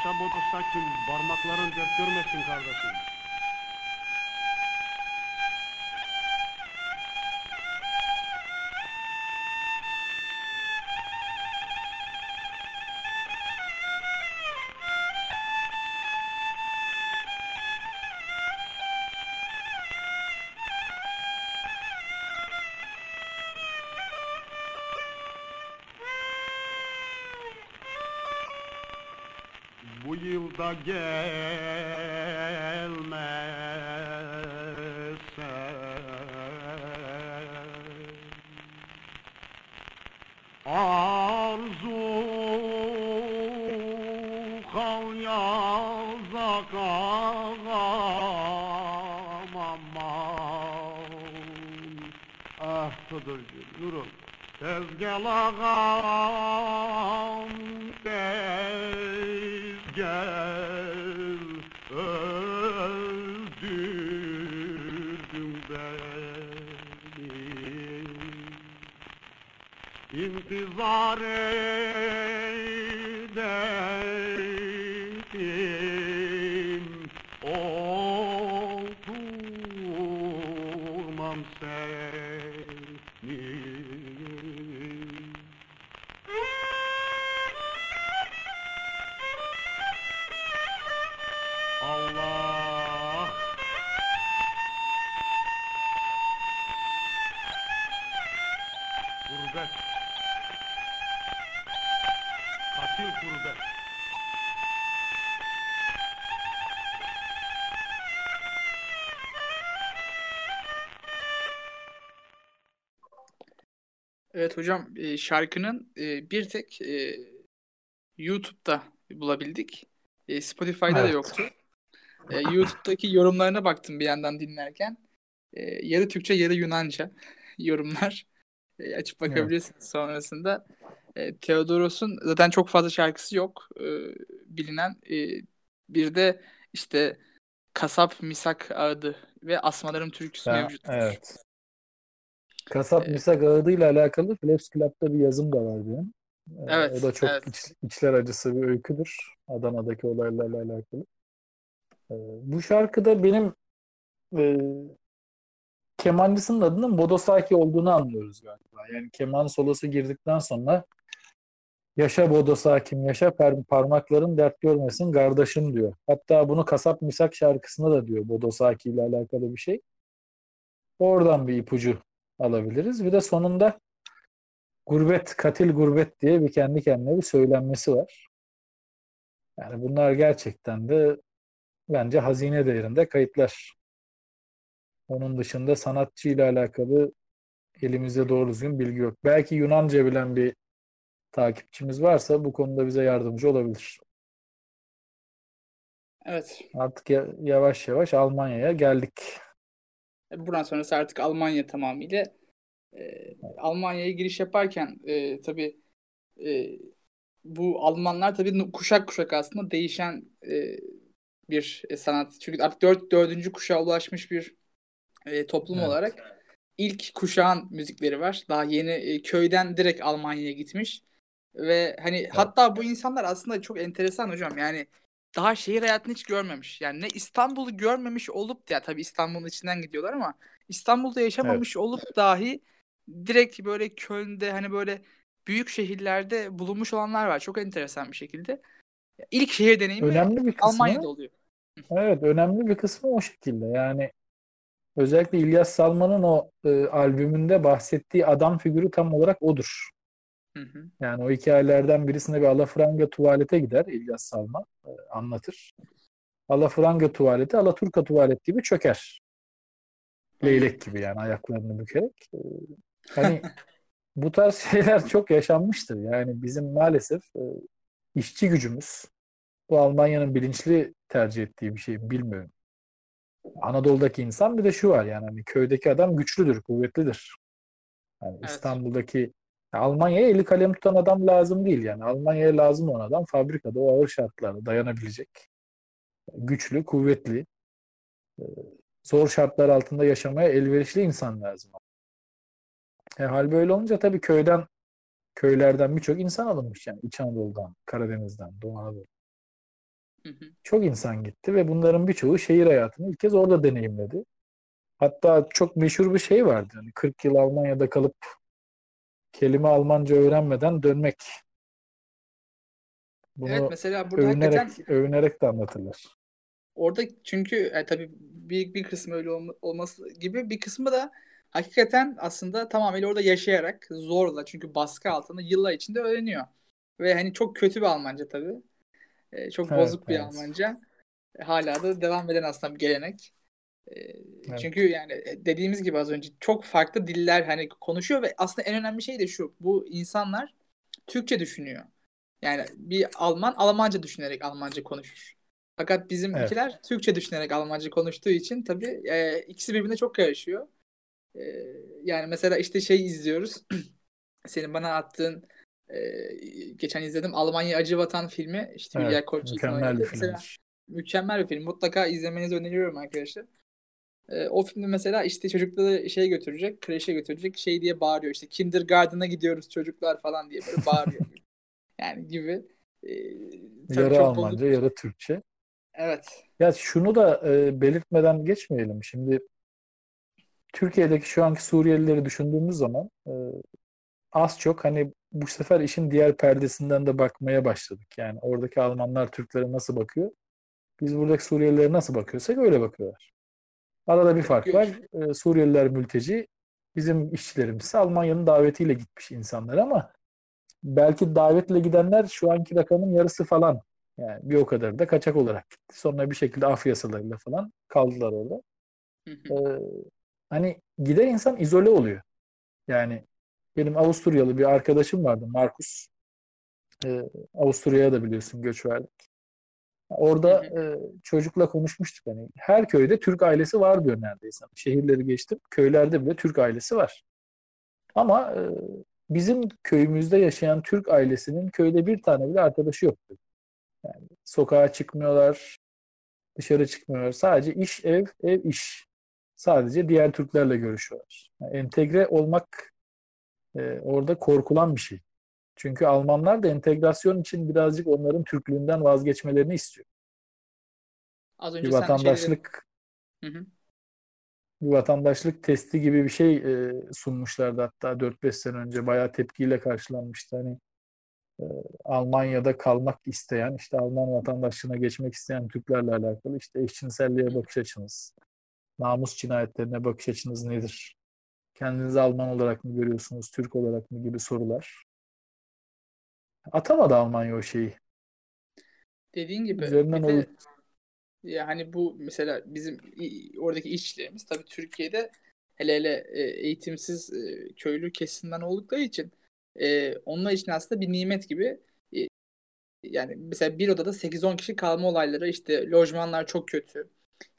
Bodu sakin, parmakların dert görmesin kardeşim. Yılda gelmezsen Arzu kal yaza ağam aman Ah Kıdırcı Nurul Tez gel ağam Divare. Şarkının e, bir tek e, YouTube'da bulabildik. E, Spotify'da da Evet. yoktu. E, YouTube'daki yorumlarına baktım bir yandan dinlerken. E, yarı Türkçe yarı Yunanca yorumlar. E, açıp bakabilirsiniz sonrasında. E, Theodoros'un zaten çok fazla şarkısı yok e, bilinen. E, bir de işte Kasap Misak Ağıdı ve Asmalarım türküsü Ben- mevcut. evet. Kasap Ee, Misak Ağıdı'yla alakalı Flaps Club'da bir yazım da var benim. Ee, Evet, O da çok evet. iç- içler acısı bir öyküdür. Adana'daki olaylarla alakalı. Ee, Bu şarkıda benim e, kemancısının adının Bodosaki olduğunu anlıyoruz galiba. Yani keman solosu girdikten sonra yaşa Bodosakim, yaşa parmakların dert görmesin kardeşim diyor. Hatta bunu Kasap Misak şarkısında da diyor Bodosaki ile alakalı bir şey. Oradan bir ipucu alabiliriz. Bir de sonunda gurbet, katil gurbet diye bir kendi kendine bir söylenmesi var. Yani bunlar gerçekten de bence hazine değerinde kayıtlar. Onun dışında sanatçıyla alakalı elimizde doğru düzgün bilgi yok. Belki Yunanca bilen bir takipçimiz varsa bu konuda bize yardımcı olabilir. Evet. Artık ya- yavaş yavaş Almanya'ya geldik. E, Buradan sonrası artık Almanya tamamıyla. E, Almanya'ya giriş yaparken e, tabii e, bu Almanlar tabii kuşak kuşak aslında değişen e, bir e, sanat. Çünkü artık dört, dördüncü kuşağa ulaşmış bir e, toplum Evet. olarak ilk kuşağın müzikleri var. Daha yeni e, köyden direkt Almanya'ya gitmiş. Ve hani hatta bu insanlar aslında çok enteresan hocam. Yani daha şehir hayatını hiç görmemiş. Yani ne İstanbul'u görmemiş olup ya tabii İstanbul'un içinden gidiyorlar ama İstanbul'da yaşamamış olup dahi direkt böyle Köln'de hani böyle büyük şehirlerde bulunmuş olanlar var. Çok enteresan bir şekilde. İlk şehir deneyimi Önemli bir kısmı Almanya'da oluyor. Evet, önemli bir kısmı o şekilde. Yani özellikle İlyas Salman'ın o e, albümünde bahsettiği adam figürü tam olarak odur. Hı hı. Yani o hikayelerden birisinde bir alafranga tuvalete gider İlyas Salman e, anlatır. Alafranga tuvaleti Alaturka tuvalet gibi çöker. Leylek gibi yani ayaklarını bükerek. E, hani bu tarz şeyler çok yaşanmıştır. Yani bizim maalesef e, işçi gücümüz bu Almanya'nın bilinçli tercih ettiği bir şey bilmiyorum. Anadolu'daki insan bir de şu var yani hani köydeki adam güçlüdür, kuvvetlidir. Yani Evet. İstanbul'daki Almanya'ya eli kalem tutan adam lazım değil yani. Almanya'ya lazım olan adam fabrikada o ağır şartlarda dayanabilecek. Güçlü, kuvvetli, e, zor şartlar altında yaşamaya elverişli insan lazım. E, hal böyle olunca tabii köyden köylerden birçok insan alınmış yani İç Anadolu'dan, Karadeniz'den, Doğu Anadolu. Hı hı. Çok insan gitti ve bunların birçoğu şehir hayatını ilk kez orada deneyimledi. Hatta çok meşhur bir şey vardı. Yani 40 yıl Almanya'da kalıp kelime Almanca öğrenmeden dönmek. Bunu Evet mesela burada hakikaten övünerek, övünerek de anlatırlar. orada çünkü e, tabii bir, bir kısmı öyle olma- olması gibi bir kısmı da hakikaten aslında tamamıyla orada yaşayarak zorla çünkü baskı altında yıllar içinde öğreniyor. Ve hani çok kötü bir Almanca tabii. E, çok Evet, bozuk bir evet. Almanca. E, hala da devam eden aslında bir gelenek. E, Çünkü yani e, dediğimiz gibi az önce çok farklı diller hani konuşuyor ve aslında en önemli şey de şu. Bu insanlar Türkçe düşünüyor. Yani bir Alman Almanca düşünerek Almanca konuşur. Fakat bizimkiler Türkçe düşünerek Almanca konuştuğu için tabii e, ikisi birbirine çok karışıyor. E, yani mesela işte şey izliyoruz. Senin bana attığın e, geçen izledim Almanya Acı Vatan filmi işte Evet, Hülya Koçyiğit'in mükemmel bir Mesela filmdir. mükemmel bir film. Mutlaka izlemenizi öneriyorum arkadaşlar. Ee, o filmde mesela işte çocukları şey götürecek, kreşe götürecek şey diye bağırıyor. İşte kindergarten'a gidiyoruz çocuklar falan diye böyle bağırıyor. yani gibi. Tabii Yarı çok Almanca, bozuk. yarı Türkçe. Evet. Ya şunu da e, belirtmeden geçmeyelim. Şimdi Türkiye'deki şu anki Suriyelileri düşündüğümüz zaman e, az çok hani bu sefer işin diğer perdesinden de bakmaya başladık. Yani oradaki Almanlar Türklere nasıl bakıyor? Biz buradaki Suriyelilere nasıl bakıyorsak öyle bakıyorlar. Arada bir fark var. E, Suriyeliler mülteci, bizim işçilerimiz Almanya'nın davetiyle gitmiş insanlar ama belki davetle gidenler şu anki rakamın yarısı falan. Yani bir o kadar da kaçak olarak gitti. Sonra bir şekilde af yasalarıyla falan kaldılar orada. Ee, hani giden insan izole oluyor. Yani benim Avusturyalı bir arkadaşım vardı Markus. Ee, Avusturya'ya da biliyorsun göç verdik. Orada e, çocukla konuşmuştuk hani her köyde Türk ailesi var diyor neredeyse. Şehirleri geçtim. Köylerde bile Türk ailesi var. Ama e, bizim köyümüzde yaşayan Türk ailesinin köyde bir tane bile arkadaşı yok. Yani sokağa çıkmıyorlar, dışarı çıkmıyorlar. Sadece iş, ev, ev, iş. Sadece diğer Türklerle görüşüyorlar. Yani entegre olmak e, orada korkulan bir şey. Çünkü Almanlar da entegrasyon için birazcık onların Türklüğünden vazgeçmelerini istiyor. Az Bir önce sen şeyleri... vatandaşlık Hı hı. bir vatandaşlık testi gibi bir şey e, sunmuşlardı hatta 4-5 sene önce bayağı tepkiyle karşılanmıştı. Hani e, Almanya'da kalmak isteyen, işte Alman vatandaşlığına geçmek isteyen Türklerle alakalı işte eşcinselliğe bakış açınız, namus cinayetlerine bakış açınız nedir? Kendinizi Alman olarak mı görüyorsunuz, Türk olarak mı gibi sorular. Atamadı Almanya o şeyi. Dediğin gibi Üzerinden bir de ya hani bu mesela bizim oradaki işçilerimiz tabii Türkiye'de hele hele e, eğitimsiz e, köylü kesimden oldukları için e, onlar için aslında bir nimet gibi e, yani mesela bir odada 8-10 kişi kalma olayları işte lojmanlar çok kötü.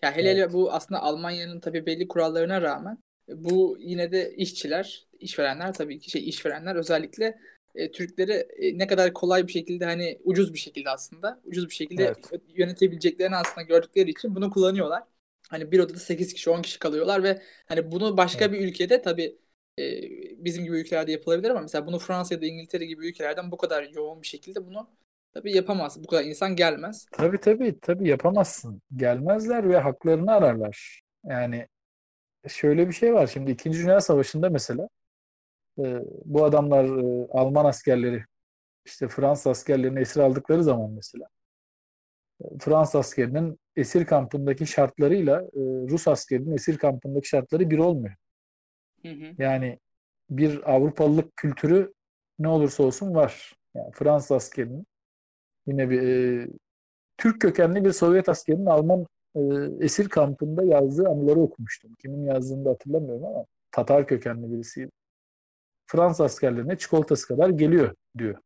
Ya hele hele Evet. bu aslında Almanya'nın tabii belli kurallarına rağmen bu yine de işçiler, işverenler tabii ki şey işverenler özellikle e, Türkleri e, ne kadar kolay bir şekilde hani ucuz bir şekilde aslında ucuz bir şekilde Evet. yönetebileceklerini aslında gördükleri için bunu kullanıyorlar. Hani bir odada 8 kişi 10 kişi kalıyorlar ve hani bunu başka Evet. bir ülkede tabii e, bizim gibi ülkelerde yapılabilir ama mesela bunu Fransa ya da İngiltere gibi ülkelerden bu kadar yoğun bir şekilde bunu tabii yapamaz. Bu kadar insan gelmez. Tabii tabii tabii yapamazsın. Gelmezler ve haklarını ararlar. Yani şöyle bir şey var. Şimdi İkinci Dünya Savaşı'nda mesela e, bu adamlar e, Alman askerleri işte Fransız askerlerini esir aldıkları zaman mesela Fransız askerinin esir kampındaki şartlarıyla e, Rus askerinin esir kampındaki şartları bir olmuyor. Hı hı. Yani bir Avrupalılık kültürü ne olursa olsun var. Yani Fransız askerinin yine bir e, Türk kökenli bir Sovyet askerinin Alman e, esir kampında yazdığı anıları okumuştum. Kimin yazdığını da hatırlamıyorum ama Tatar kökenli birisiydi. Fransız askerlerine çikolatası kadar geliyor diyor.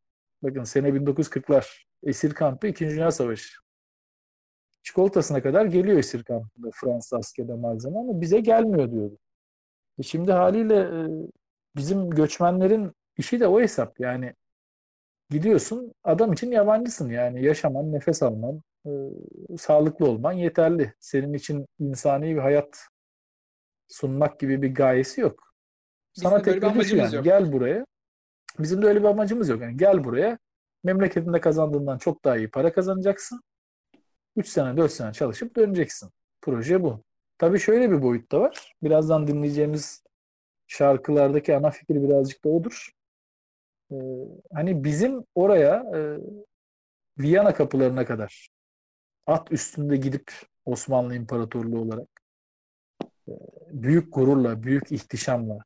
Bakın sene 1940'lar. Esir kampı 2. Dünya Savaşı. Çikolatasına kadar geliyor esir kampında Fransız askerde malzeme ama bize gelmiyor diyordu. E şimdi haliyle e, bizim göçmenlerin işi de o hesap. Yani gidiyorsun adam için yabancısın yani yaşaman, nefes alman, e, sağlıklı olman yeterli. Senin için insani bir hayat sunmak gibi bir gayesi yok. Bizim Sana şu amacımız yani yok. gel buraya. Bizim de öyle bir amacımız yok. Yani gel buraya memleketinde kazandığından çok daha iyi para kazanacaksın. 3 sene 4 sene çalışıp döneceksin. Proje bu. Tabii şöyle bir boyut da var. Birazdan dinleyeceğimiz şarkılardaki ana fikir birazcık da odur. Ee, hani bizim oraya e, Viyana kapılarına kadar at üstünde gidip Osmanlı İmparatorluğu olarak e, büyük gururla, büyük ihtişamla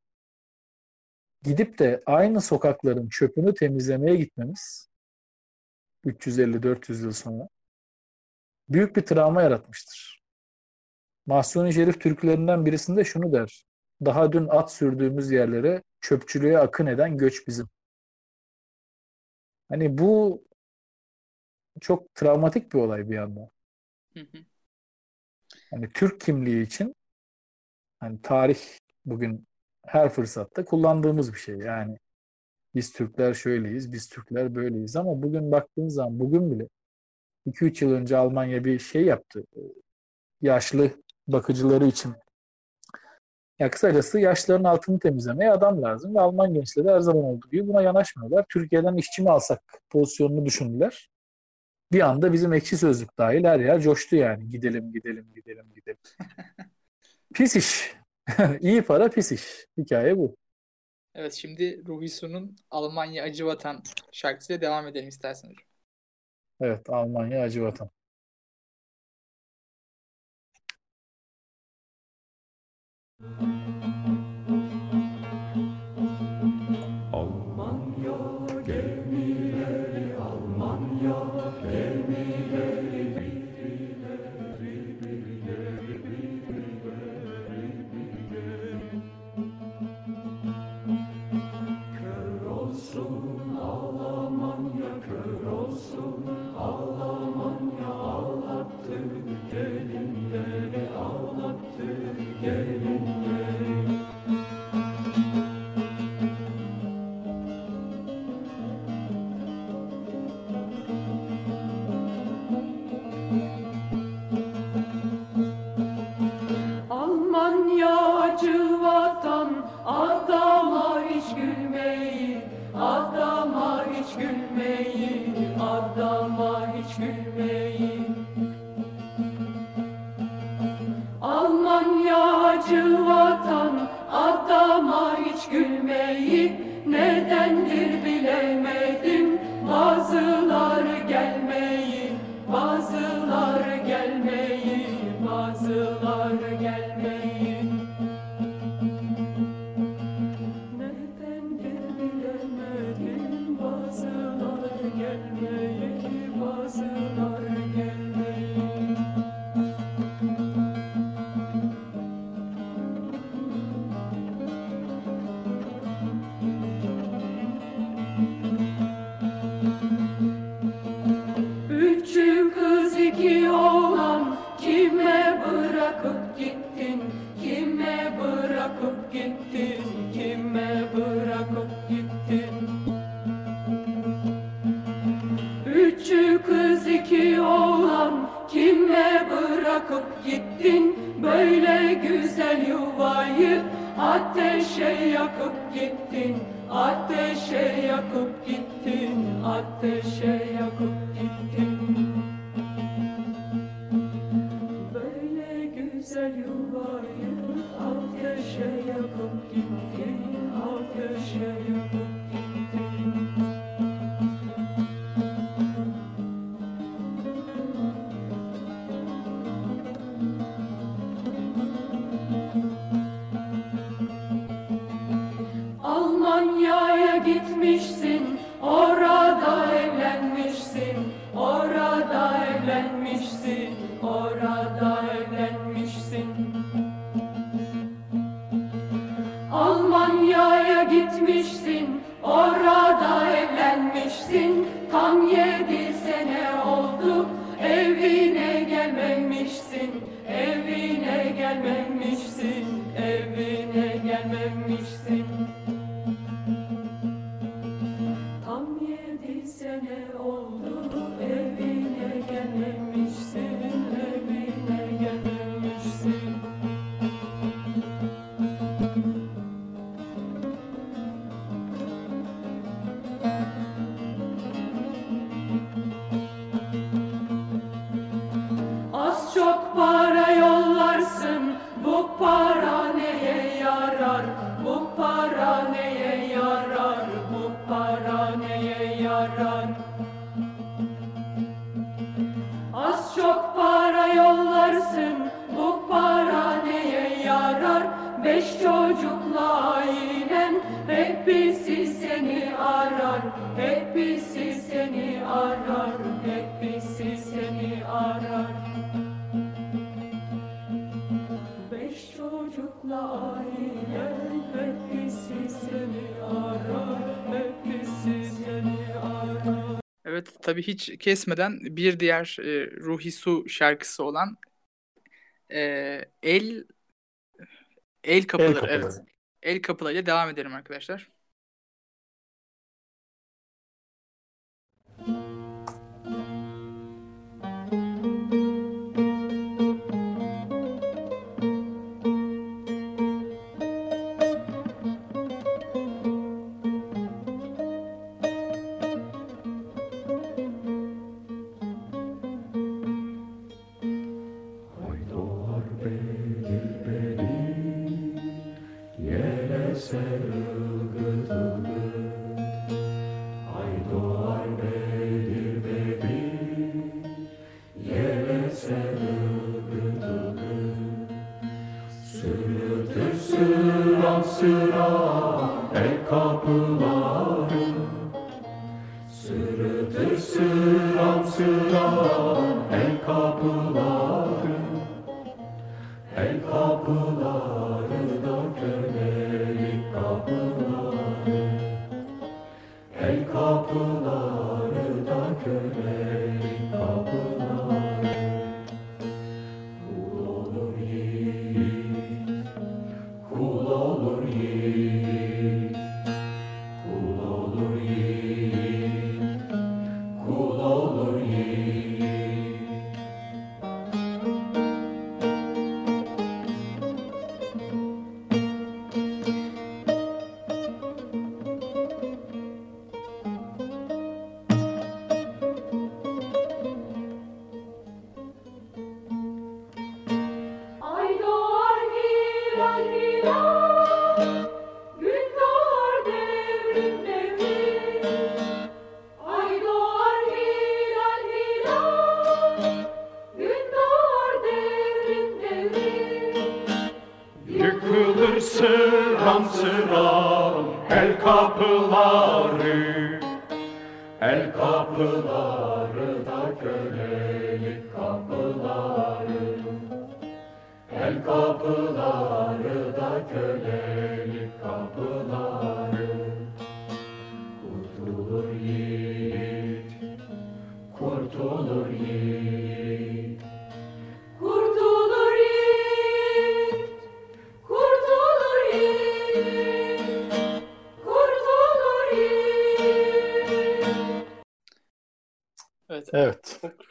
gidip de aynı sokakların çöpünü temizlemeye gitmemiz 350-400 yıl sonra büyük bir travma yaratmıştır. Mahsuni Şerif türkülerinden birisinde şunu der. Daha dün at sürdüğümüz yerlere çöpçülüğe akın eden göç bizim. Hani bu çok travmatik bir olay bir yandan. Hani Türk kimliği için hani tarih bugün her fırsatta kullandığımız bir şey. Yani biz Türkler şöyleyiz, biz Türkler böyleyiz ama bugün baktığın zaman bugün bile 2-3 yıl önce Almanya bir şey yaptı. Yaşlı bakıcıları için. Ya kısacası yaşların altını temizlemeye adam lazım ve Alman gençleri her zaman olduğu gibi buna yanaşmıyorlar. Türkiye'den işçi mi alsak pozisyonunu düşündüler. Bir anda bizim ekşi sözlük dahil her yer coştu yani. Gidelim, gidelim, gidelim, gidelim. pis iş. İyi para pis iş. Hikaye bu. Evet şimdi Ruhi Su'nun Almanya Acı Vatan şarkısıyla devam edelim istersen hocam. Evet, Almanya acı vatan. Almanya tabii hiç kesmeden bir diğer e, Ruhi Su şarkısı olan e, El El Kapıları. Kapıları. Evet. El Kapıları ile devam edelim arkadaşlar.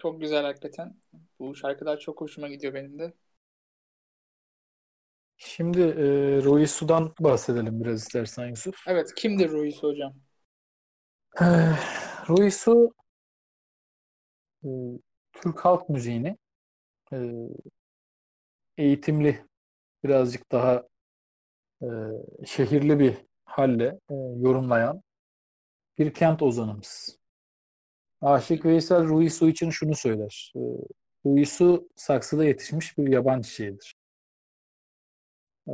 Çok, güzel hakikaten. Bu şarkılar çok hoşuma gidiyor benim de. Şimdi e, Ruhi Su'dan bahsedelim biraz istersen Yusuf. Evet. Kimdir Ruhi Su hocam? Su e, Türk halk müziğini e, eğitimli birazcık daha e, şehirli bir halle e, yorumlayan bir kent ozanımız. Aşık Veysel Ruhi Su için şunu söyler. E, Ruhi Su saksıda yetişmiş bir yaban çiçeğidir. E,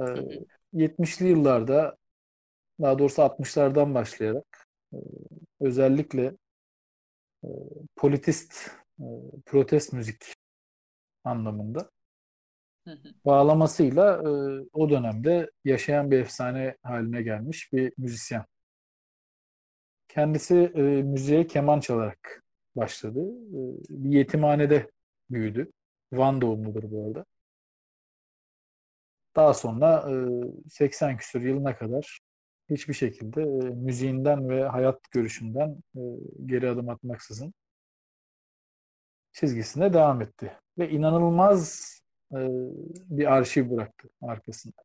70'li yıllarda daha doğrusu 60'lardan başlayarak e, özellikle e, politist, e, protest müzik anlamında bağlamasıyla o dönemde yaşayan bir efsane haline gelmiş bir müzisyen. Kendisi e, müziğe keman çalarak başladı. E, bir yetimhanede büyüdü. Van doğumludur bu arada. Daha sonra e, 80 küsur yılına kadar hiçbir şekilde e, müziğinden ve hayat görüşünden e, geri adım atmaksızın çizgisine devam etti. Ve inanılmaz e, bir arşiv bıraktı arkasında.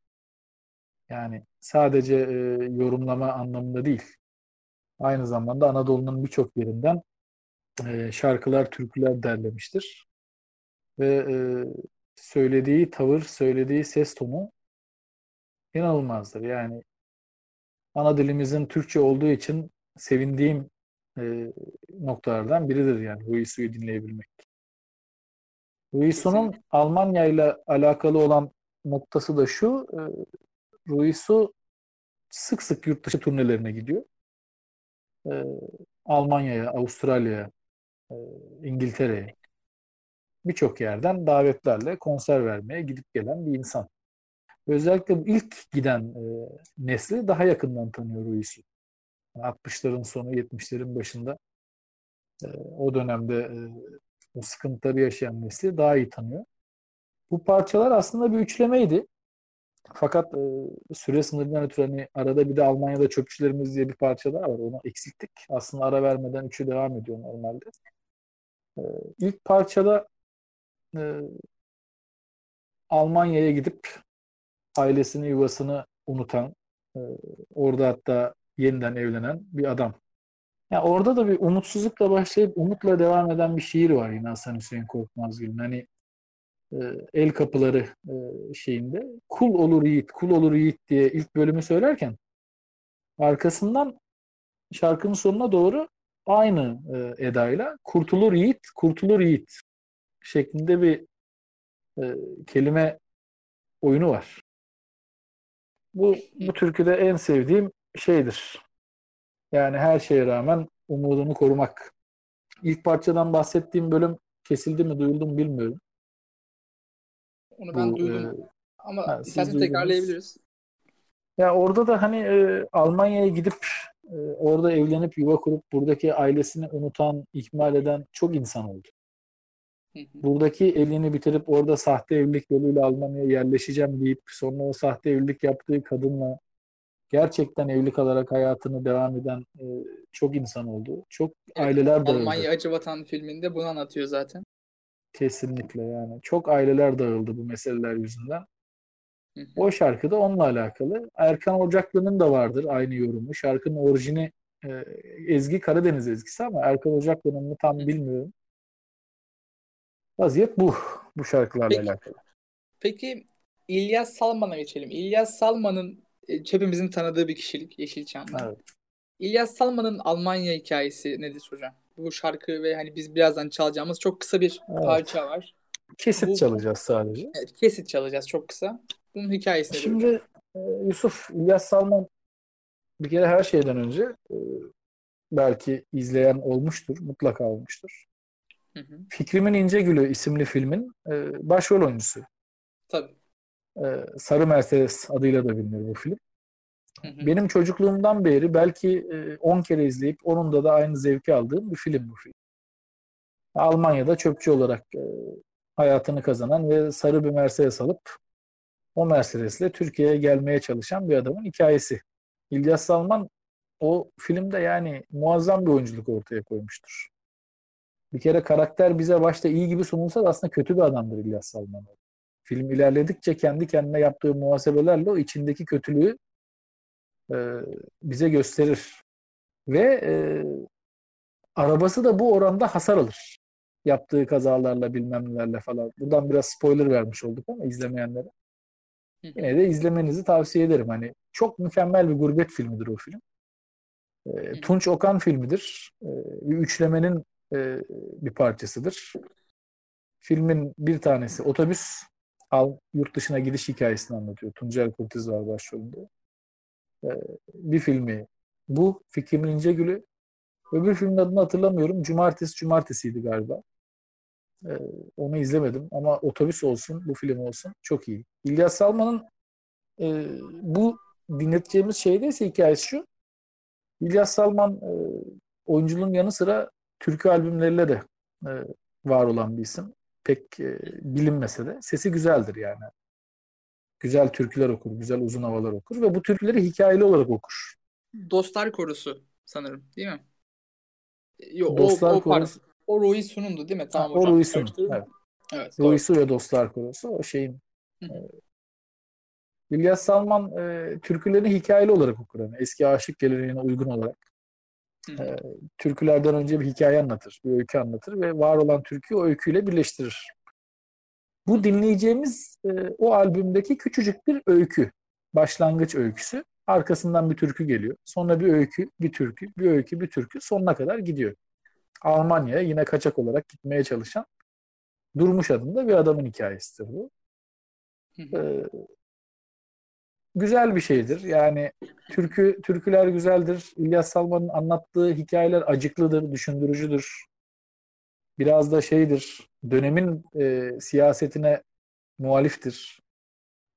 Yani sadece e, yorumlama anlamında değil, aynı zamanda Anadolu'nun birçok yerinden e, şarkılar, türküler derlemiştir. Ve e, söylediği tavır, söylediği ses tonu inanılmazdır. Yani ana dilimizin Türkçe olduğu için sevindiğim e, noktalardan biridir yani Ruisu'yu dinleyebilmek. Ruisu'nun. Almanya ile alakalı olan noktası da şu, e, Ruisu sık sık yurt dışı turnelerine gidiyor. Ee, Almanya'ya, Avustralya'ya, e, İngiltere'ye birçok yerden davetlerle konser vermeye gidip gelen bir insan. Özellikle ilk giden e, nesli daha yakından tanıyor Ruiz'i. 60'ların sonu 70'lerin başında e, o dönemde e, o sıkıntıları yaşayan nesli daha iyi tanıyor. Bu parçalar aslında bir üçlemeydi. Fakat e, süre sınırından ötürü hani arada bir de Almanya'da Çöpçülerimiz diye bir parça daha var. Onu eksilttik. Aslında ara vermeden üçü devam ediyor normalde. E, ilk parçada e, Almanya'ya gidip ailesini, yuvasını unutan, e, orada hatta yeniden evlenen bir adam. Ya orada da bir umutsuzlukla başlayıp umutla devam eden bir şiir var yine Hasan Hüseyin Korkmazgül'ün. Hani el kapıları e, şeyinde kul olur yiğit, kul olur yiğit diye ilk bölümü söylerken arkasından şarkının sonuna doğru aynı e, edayla kurtulur yiğit, kurtulur yiğit şeklinde bir e, kelime oyunu var. Bu, bu türküde en sevdiğim şeydir. Yani her şeye rağmen umudunu korumak. İlk parçadan bahsettiğim bölüm kesildi mi, duyuldu mu bilmiyorum. Onu ben Bu, duydum. e, Ama ha, istersen tekrarlayabiliriz. Ya orada da hani e, Almanya'ya gidip e, orada evlenip yuva kurup buradaki ailesini unutan, ihmal eden çok insan oldu. Hı hı. Buradaki evliliğini bitirip orada sahte evlilik yoluyla Almanya'ya yerleşeceğim deyip sonra o sahte evlilik yaptığı kadınla gerçekten evli kalarak hayatını devam eden e, çok insan oldu. Çok Evet, aileler dağıldı. Almanya Acı Vatan filminde bunu anlatıyor zaten. Kesinlikle yani. Çok aileler dağıldı bu meseleler yüzünden. O şarkı da onunla alakalı. Erkan Ocaklı'nın da vardır aynı yorumu. Şarkının orijini e, ezgi Karadeniz ezgisi ama Erkan Ocaklı'nın mı tam bilmiyorum. Vaziyet bu. Bu şarkılarla Peki. alakalı. Peki İlyas Salman'a geçelim. İlyas Salman'ın e, hepimizin tanıdığı bir kişilik Yeşilçam'da. Evet. İlyas Salman'ın Almanya hikayesi nedir hocam? Bu şarkı ve hani biz birazdan çalacağımız çok kısa bir Evet. parça var. Kesit Bu- çalacağız sadece. Evet, kesit çalacağız çok kısa. Bunun hikayesi nedir hocam? Şimdi e, Yusuf İlyas Salman bir kere her şeyden önce e, belki izleyen olmuştur, mutlaka olmuştur. Hı hı. Fikrimin İncegülü isimli filmin e, başrol oyuncusu. Tabii. E, Sarı Mercedes adıyla da bilinir bu film. Benim çocukluğumdan beri belki e, 10 kere izleyip onunla da aynı zevki aldığım bir film bu film. Almanya'da çöpçü olarak e, hayatını kazanan ve sarı bir Mercedes alıp o Mercedes'le Türkiye'ye gelmeye çalışan bir adamın hikayesi. İlyas Salman o filmde yani muazzam bir oyunculuk ortaya koymuştur. Bir kere karakter bize başta iyi gibi sunulsa da aslında kötü bir adamdır İlyas Salman. Film ilerledikçe kendi kendine yaptığı muhasebelerle o içindeki kötülüğü e, bize gösterir. Ve e, arabası da bu oranda hasar alır. Yaptığı kazalarla bilmem nelerle falan. Buradan biraz spoiler vermiş olduk ama izlemeyenlere. Yine de izlemenizi tavsiye ederim. Hani çok mükemmel bir gurbet filmidir o film. E, Tunç Okan filmidir. E, bir üçlemenin e, bir parçasıdır. Filmin bir tanesi otobüs al yurt dışına gidiş hikayesini anlatıyor. Tuncel Kurtiz var başrolünde. E, bir filmi bu Fikrimin İncegül'ü. Öbür filmin adını hatırlamıyorum. Cumartesi Cumartesi'ydi galiba. E, onu izlemedim ama otobüs olsun, bu film olsun çok iyi. İlyas Salman'ın e, bu dinleteceğimiz şeyde ise hikayesi şu. İlyas Salman e, oyunculuğun yanı sıra türkü albümleriyle de e, var olan bir isim. Pek e, bilinmese de sesi güzeldir yani. Güzel türküler okur, güzel uzun havalar okur ve bu türküleri hikayeli olarak okur. Dostlar Korusu sanırım değil mi? Yok Dostlar o, o, pardon. Korusu, O Ruhi Sunum'du değil mi? Tamam o hocam. Ruhi Sunum, Karıştırdım. evet. Evet, doğru. Ruhisu ve Dostlar Korosu o şeyin. Hı hı. e, İlyas Salman e, türkülerini hikayeli olarak okur. Yani eski aşık geleneğine uygun olarak. Hı. E, türkülerden önce bir hikaye anlatır, bir öykü anlatır ve var olan türküyü o öyküyle birleştirir. Bu dinleyeceğimiz e, o albümdeki küçücük bir öykü, başlangıç öyküsü. Arkasından bir türkü geliyor. Sonra bir öykü, bir türkü, bir öykü, bir türkü sonuna kadar gidiyor. Almanya'ya yine kaçak olarak gitmeye çalışan Durmuş adında bir adamın hikayesidir bu. Ee, güzel bir şeydir. Yani türkü türküler güzeldir. İlyas Salman'ın anlattığı hikayeler acıklıdır, düşündürücüdür. Biraz da şeydir. Dönemin e, siyasetine muhaliftir.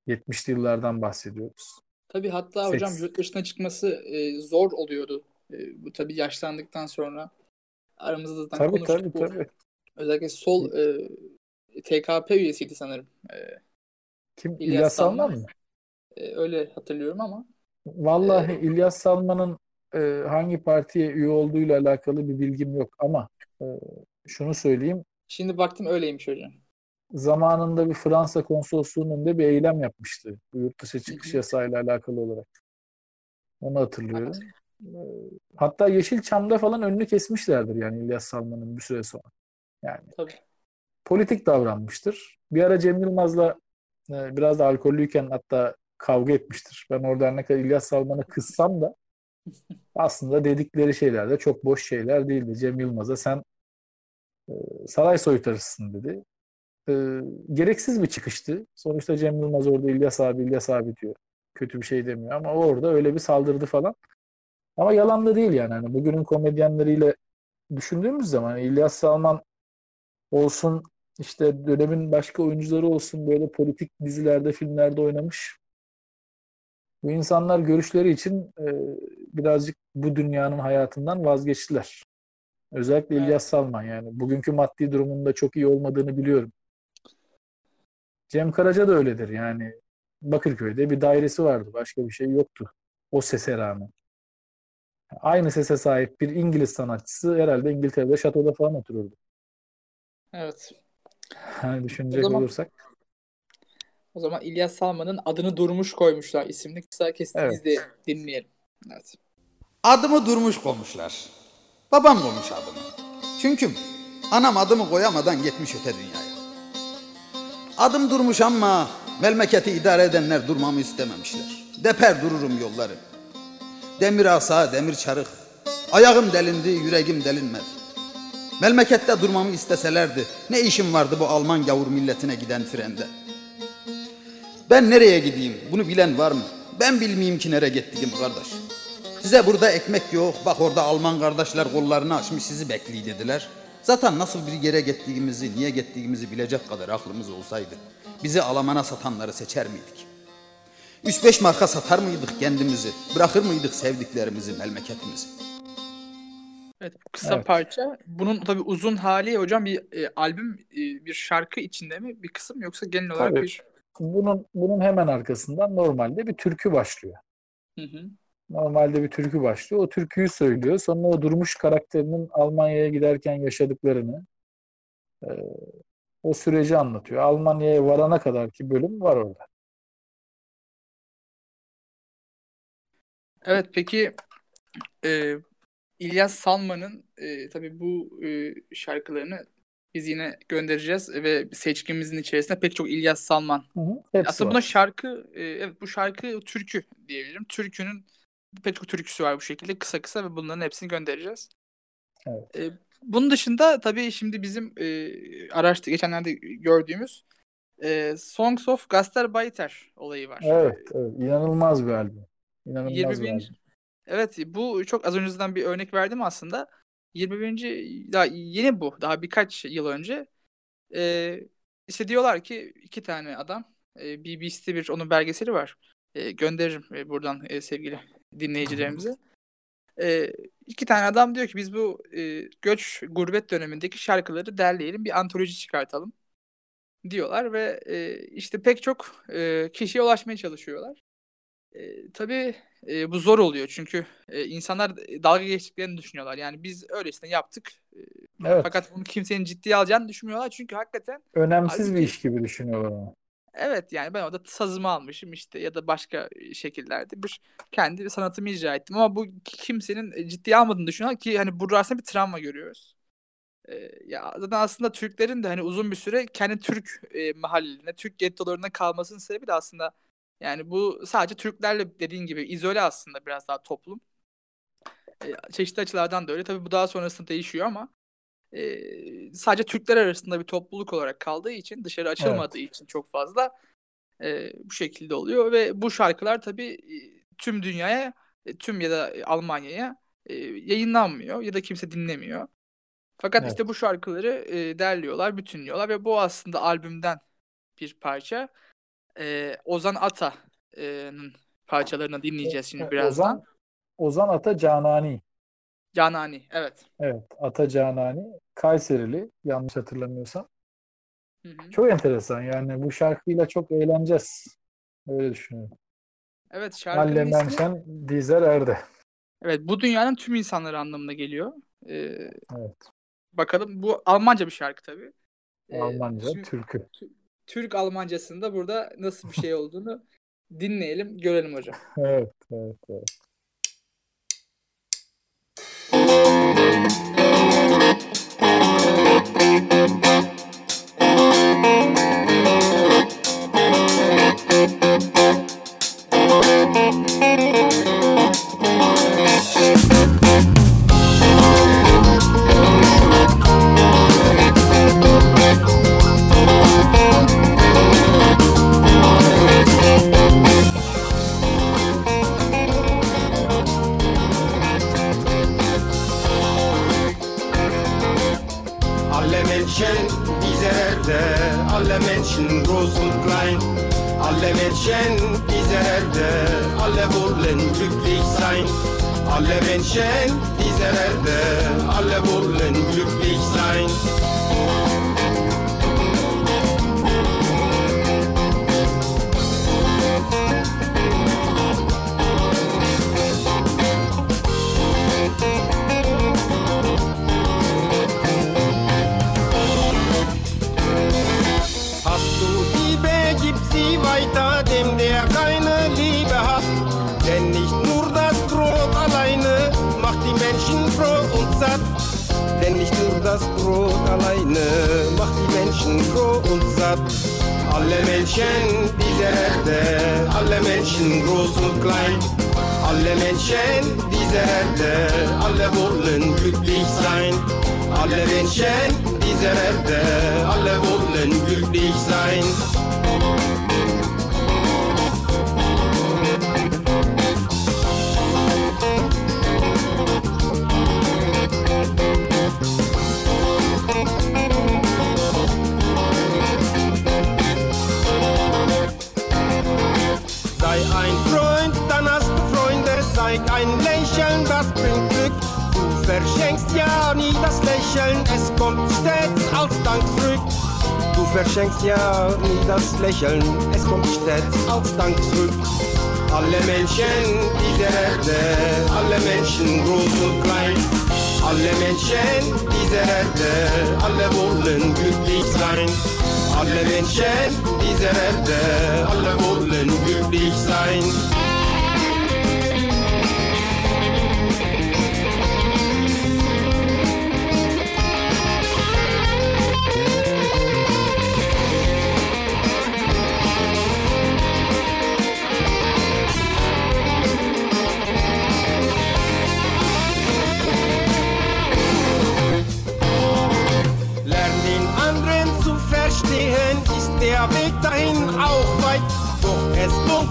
70'li yıllardan bahsediyoruz. Tabii hatta hocam Seks. yurt dışına çıkması e, zor oluyordu. E, bu tabii yaşlandıktan sonra aramızda zaten Tabii konuştuk tabii bu. tabii. Özellikle sol e, TKP üyesiydi sanırım. E, Kim? İlyas İlyas Salman mı? e, öyle hatırlıyorum ama Vallahi İlyas Salman'ın e, hangi partiye üye olduğuyla alakalı bir bilgim yok ama e, şunu söyleyeyim. Şimdi baktım öyleymiş hocam. Zamanında bir Fransa konsolosluğunun önünde bir eylem yapmıştı. Bu yurt dışı çıkış yasağıyla alakalı olarak. Onu hatırlıyorum. E, Hatta Yeşilçam'da falan önünü kesmişlerdir yani İlyas Salman'ın bir süre sonra. Yani Tabii. politik davranmıştır. Bir ara Cem Yılmaz'la e, biraz da alkollüyken hatta kavga etmiştir. Ben orada ne kadar İlyas Salman'ı kızsam da aslında dedikleri şeyler de çok boş şeyler değildi. Cem Yılmaz'a sen saray soytarısın dedi. E, gereksiz bir çıkıştı. Sonuçta Cem Yılmaz orada İlyas abi İlyas abi diyor. Kötü bir şey demiyor ama orada öyle bir saldırdı falan. Ama yalan da değil yani. Hani bugünün komedyenleriyle düşündüğümüz zaman İlyas Salman olsun işte dönemin başka oyuncuları olsun böyle politik dizilerde, filmlerde oynamış. Bu insanlar görüşleri için e, birazcık bu dünyanın hayatından vazgeçtiler. Özellikle Evet. İlyas Salman yani. Bugünkü maddi durumunda çok iyi olmadığını biliyorum. Cem Karaca da öyledir yani. Bakırköy'de bir dairesi vardı. Başka bir şey yoktu. O sese rağmen. Aynı sese sahip bir İngiliz sanatçısı herhalde İngiltere'de şatoda falan otururdu. Evet. Yani düşünecek O zaman- olursak. O zaman İlyas Salman'ın adını Durmuş koymuşlar isimli kısa kesit Evet. izleyelim, dinleyelim. Evet. Adımı durmuş koymuşlar. Babam koymuş adımı. Çünkü anam adımı koyamadan gitmiş öte dünyaya. Adım durmuş ama memleketi idare edenler durmamı istememişler. Deper dururum yolları. Demir asa, demir çarık. Ayağım delindi, yüreğim delinmedi. Memlekette durmamı isteselerdi ne işim vardı bu Alman gavur milletine giden trende. Ben nereye gideyim bunu bilen var mı? Ben bilmeyeyim ki nereye gittiğim kardeş. Size burada ekmek yok. Bak orada Alman kardeşler kollarını açmış sizi bekliyor dediler. Zaten nasıl bir yere gittiğimizi, niye gittiğimizi bilecek kadar aklımız olsaydı bizi Alman'a satanları seçer miydik? 3-5 marka satar mıydık kendimizi? Bırakır mıydık sevdiklerimizi, memleketimizi? Evet, bu kısa Evet. parça. Bunun tabii uzun hali hocam bir e, albüm, e, bir şarkı içinde mi bir kısım yoksa genel olarak Tabii. bir Bunun bunun hemen arkasından normalde bir türkü başlıyor. Hı hı. Normalde bir türkü başlıyor. O türküyü söylüyor. Sonra o durmuş karakterinin Almanya'ya giderken yaşadıklarını e, o süreci anlatıyor. Almanya'ya varana kadar ki bölüm var orada. Evet peki e, İlyas Salman'ın e, tabii bu e, şarkılarını biz yine göndereceğiz ve seçkimizin içerisinde pek çok İlyas Salman. Hı hı. Aslında var. buna şarkı, e, evet bu şarkı türkü diyebilirim. Türkünün pek çok türküsü var bu şekilde kısa kısa ve bunların hepsini göndereceğiz. Evet. E, bunun dışında tabii şimdi bizim e, araştır geçenlerde gördüğümüz e, Songs of Gastarbeiter olayı var. Evet, evet. İnanılmaz bir albüm. İnanılmaz 21. bir albüm. Evet bu çok az önceden bir örnek verdim aslında. 21. daha yeni bu. Daha birkaç yıl önce. Ee, işte diyorlar ki iki tane adam e, BBC'de bir onun belgeseli var. E, gönderirim e, buradan e, sevgili dinleyicilerimize. E, iki tane adam diyor ki biz bu e, göç gurbet dönemindeki şarkıları derleyelim bir antoloji çıkartalım diyorlar ve e, işte pek çok e, kişiye ulaşmaya çalışıyorlar. E, tabii e, bu zor oluyor çünkü e, insanlar dalga geçtiklerini düşünüyorlar. Yani biz öylesine yaptık. E, Evet. Fakat bunu kimsenin ciddiye alacağını düşünmüyorlar. Çünkü hakikaten Önemsiz bir iş gibi düşünüyorlar. Evet yani ben orada sazımı almışım işte ya da başka şekillerde bir kendi sanatımı icra ettim. Ama bu kimsenin ciddiye almadığını düşünüyorlar ki hani burada aslında bir travma görüyoruz. E, ya zaten aslında Türklerin de hani uzun bir süre kendi Türk e, mahallelerine, Türk gettolarına kalmasının sebebi de aslında yani bu sadece Türklerle dediğin gibi izole aslında biraz daha toplum. E, çeşitli açılardan da öyle. Tabii bu daha sonrasında değişiyor ama e, sadece Türkler arasında bir topluluk olarak kaldığı için dışarı açılmadığı için çok fazla E, bu şekilde oluyor ve bu şarkılar tabii tüm dünyaya, tüm ya da Almanya'ya e, yayınlanmıyor ya da kimse dinlemiyor. Fakat Evet. işte bu şarkıları e, derliyorlar, bütünlüyorlar ve bu aslında albümden bir parça. E, Ozan Ata'nın parçalarını dinleyeceğiz şimdi Evet, birazdan. Ozan, Ozan Ata Canani. Canani, evet. Evet, Ata Canani. Kayserili yanlış hatırlamıyorsam. Hı hı. Çok enteresan yani bu şarkıyla çok eğleneceğiz. Öyle düşünüyorum. Evet şarkının Halle ismi, Menşen Dizer Erde. evet bu dünyanın tüm insanları anlamına geliyor. E, Evet. bakalım bu Almanca bir şarkı tabii. E, Almanca, şimdi türkü. Türk Almancasında burada nasıl bir şey olduğunu dinleyelim, görelim hocam. Evet, evet, evet. Alle Menschen groß und klein, alle Menschen dieser Erde, alle wollen glücklich sein. Alle Menschen dieser Erde, alle wollen glücklich sein. Das Brot alleine macht die Menschen froh und satt. Alle Menschen dieser Erde, alle Menschen groß und klein. Alle Menschen dieser Erde, alle wollen glücklich sein. Alle Menschen dieser Erde, alle wollen glücklich sein. Verschenkst ja nie das Lächeln, es kommt stets als Dank zurück. Du verschenkst ja nie das Lächeln, es kommt stets als Dank zurück. Alle Menschen dieser Erde, alle Menschen groß und klein, alle Menschen dieser Erde, alle wollen glücklich sein. Alle Menschen dieser Erde, alle wollen glücklich sein.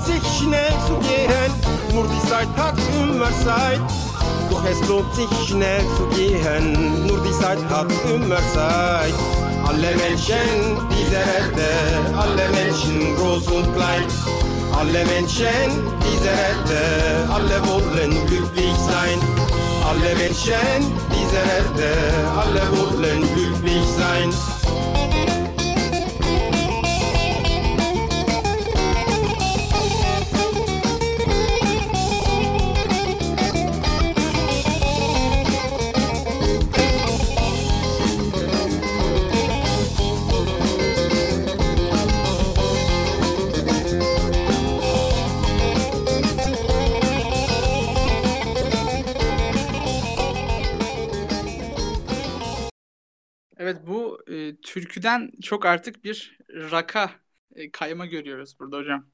Sich schnell zu gehen, nur die Zeit hat immer Zeit. Doch es lohnt sich schnell zu gehen, nur die Zeit hat immer Zeit. Alle Menschen dieser Erde, alle Menschen groß und klein. Alle Menschen dieser Erde, alle wollen glücklich sein. Alle Menschen dieser Erde, alle wollen glücklich sein. E, türküden çok artık bir raka e, kayma görüyoruz burada hocam.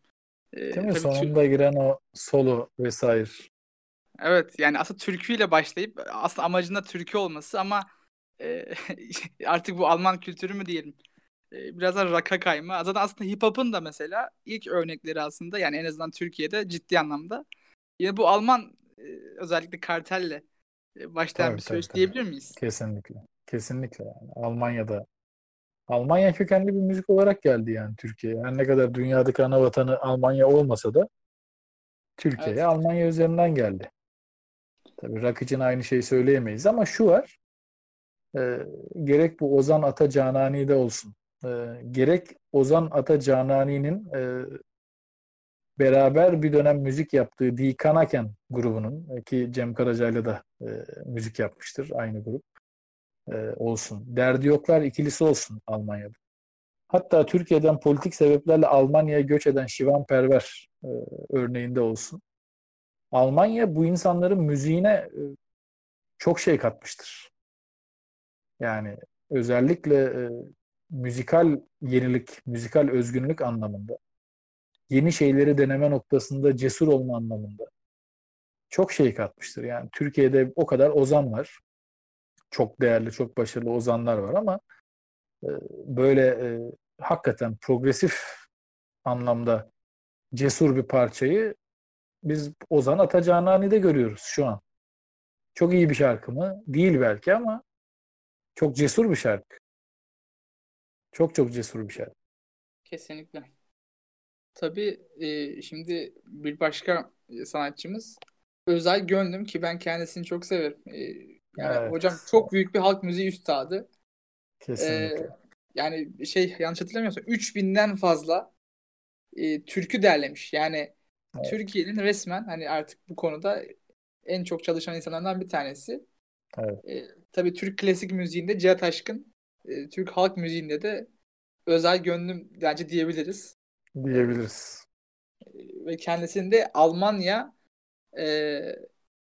E, Değil mi? tabii tü- Sonunda giren o solo vesaire. evet yani aslında türküyle başlayıp aslında amacında türkü olması ama e, artık bu Alman kültürü mü diyelim e, biraz da rock'a kayma. Zaten aslında hip hop'un da mesela ilk örnekleri aslında yani en azından Türkiye'de ciddi anlamda. Yine bu Alman e, özellikle kartelle e, başlayan Tabii, bir tabii, süreç tabii. diyebilir miyiz? Kesinlikle. Kesinlikle yani. Almanya'da Almanya kökenli bir müzik olarak geldi yani Türkiye'ye. Her ne kadar dünyadaki ana vatanı Almanya olmasa da Türkiye'ye Evet. Almanya üzerinden geldi. Tabii rock için aynı şeyi söyleyemeyiz ama şu var. e, gerek bu Ozan Ata Canani'de olsun. e, gerek Ozan Ata Canani'nin e, beraber bir dönem müzik yaptığı Die Kanaken grubunun e, ki Cem Karaca'yla da e, müzik yapmıştır aynı grup e, olsun. Derdi Yoklar ikilisi olsun Almanya'da. Hatta Türkiye'den politik sebeplerle Almanya'ya göç eden Şivan Perver e, örneğinde olsun. Almanya bu insanların müziğine e, çok şey katmıştır. Yani özellikle e, müzikal yenilik, müzikal özgünlük anlamında, yeni şeyleri deneme noktasında cesur olma anlamında çok şey katmıştır. Yani Türkiye'de o kadar ozan var. Çok değerli, çok başarılı ozanlar var ama e, böyle e, hakikaten progresif anlamda cesur bir parçayı biz Ozan Atacanani'de görüyoruz şu an. Çok iyi bir şarkı mı? Değil belki ama çok cesur bir şarkı. Çok çok cesur bir şarkı. Kesinlikle. Tabii e, şimdi bir başka e, sanatçımız Özay Gönlüm ki ben kendisini çok severim. E, yani Evet. hocam çok büyük bir halk müziği üstadı. Kesinlikle. Ee, yani şey yanlış hatırlamıyorsam 3000'den fazla e, türkü derlemiş. Yani Evet. Türkiye'nin resmen hani artık bu konuda en çok çalışan insanlardan bir tanesi. Evet. E, tabii Türk klasik müziğinde Cihat Aşkın, e, Türk halk müziğinde de özel gönlüm bence diyebiliriz. diyebiliriz. E, ve kendisinde Almanya e,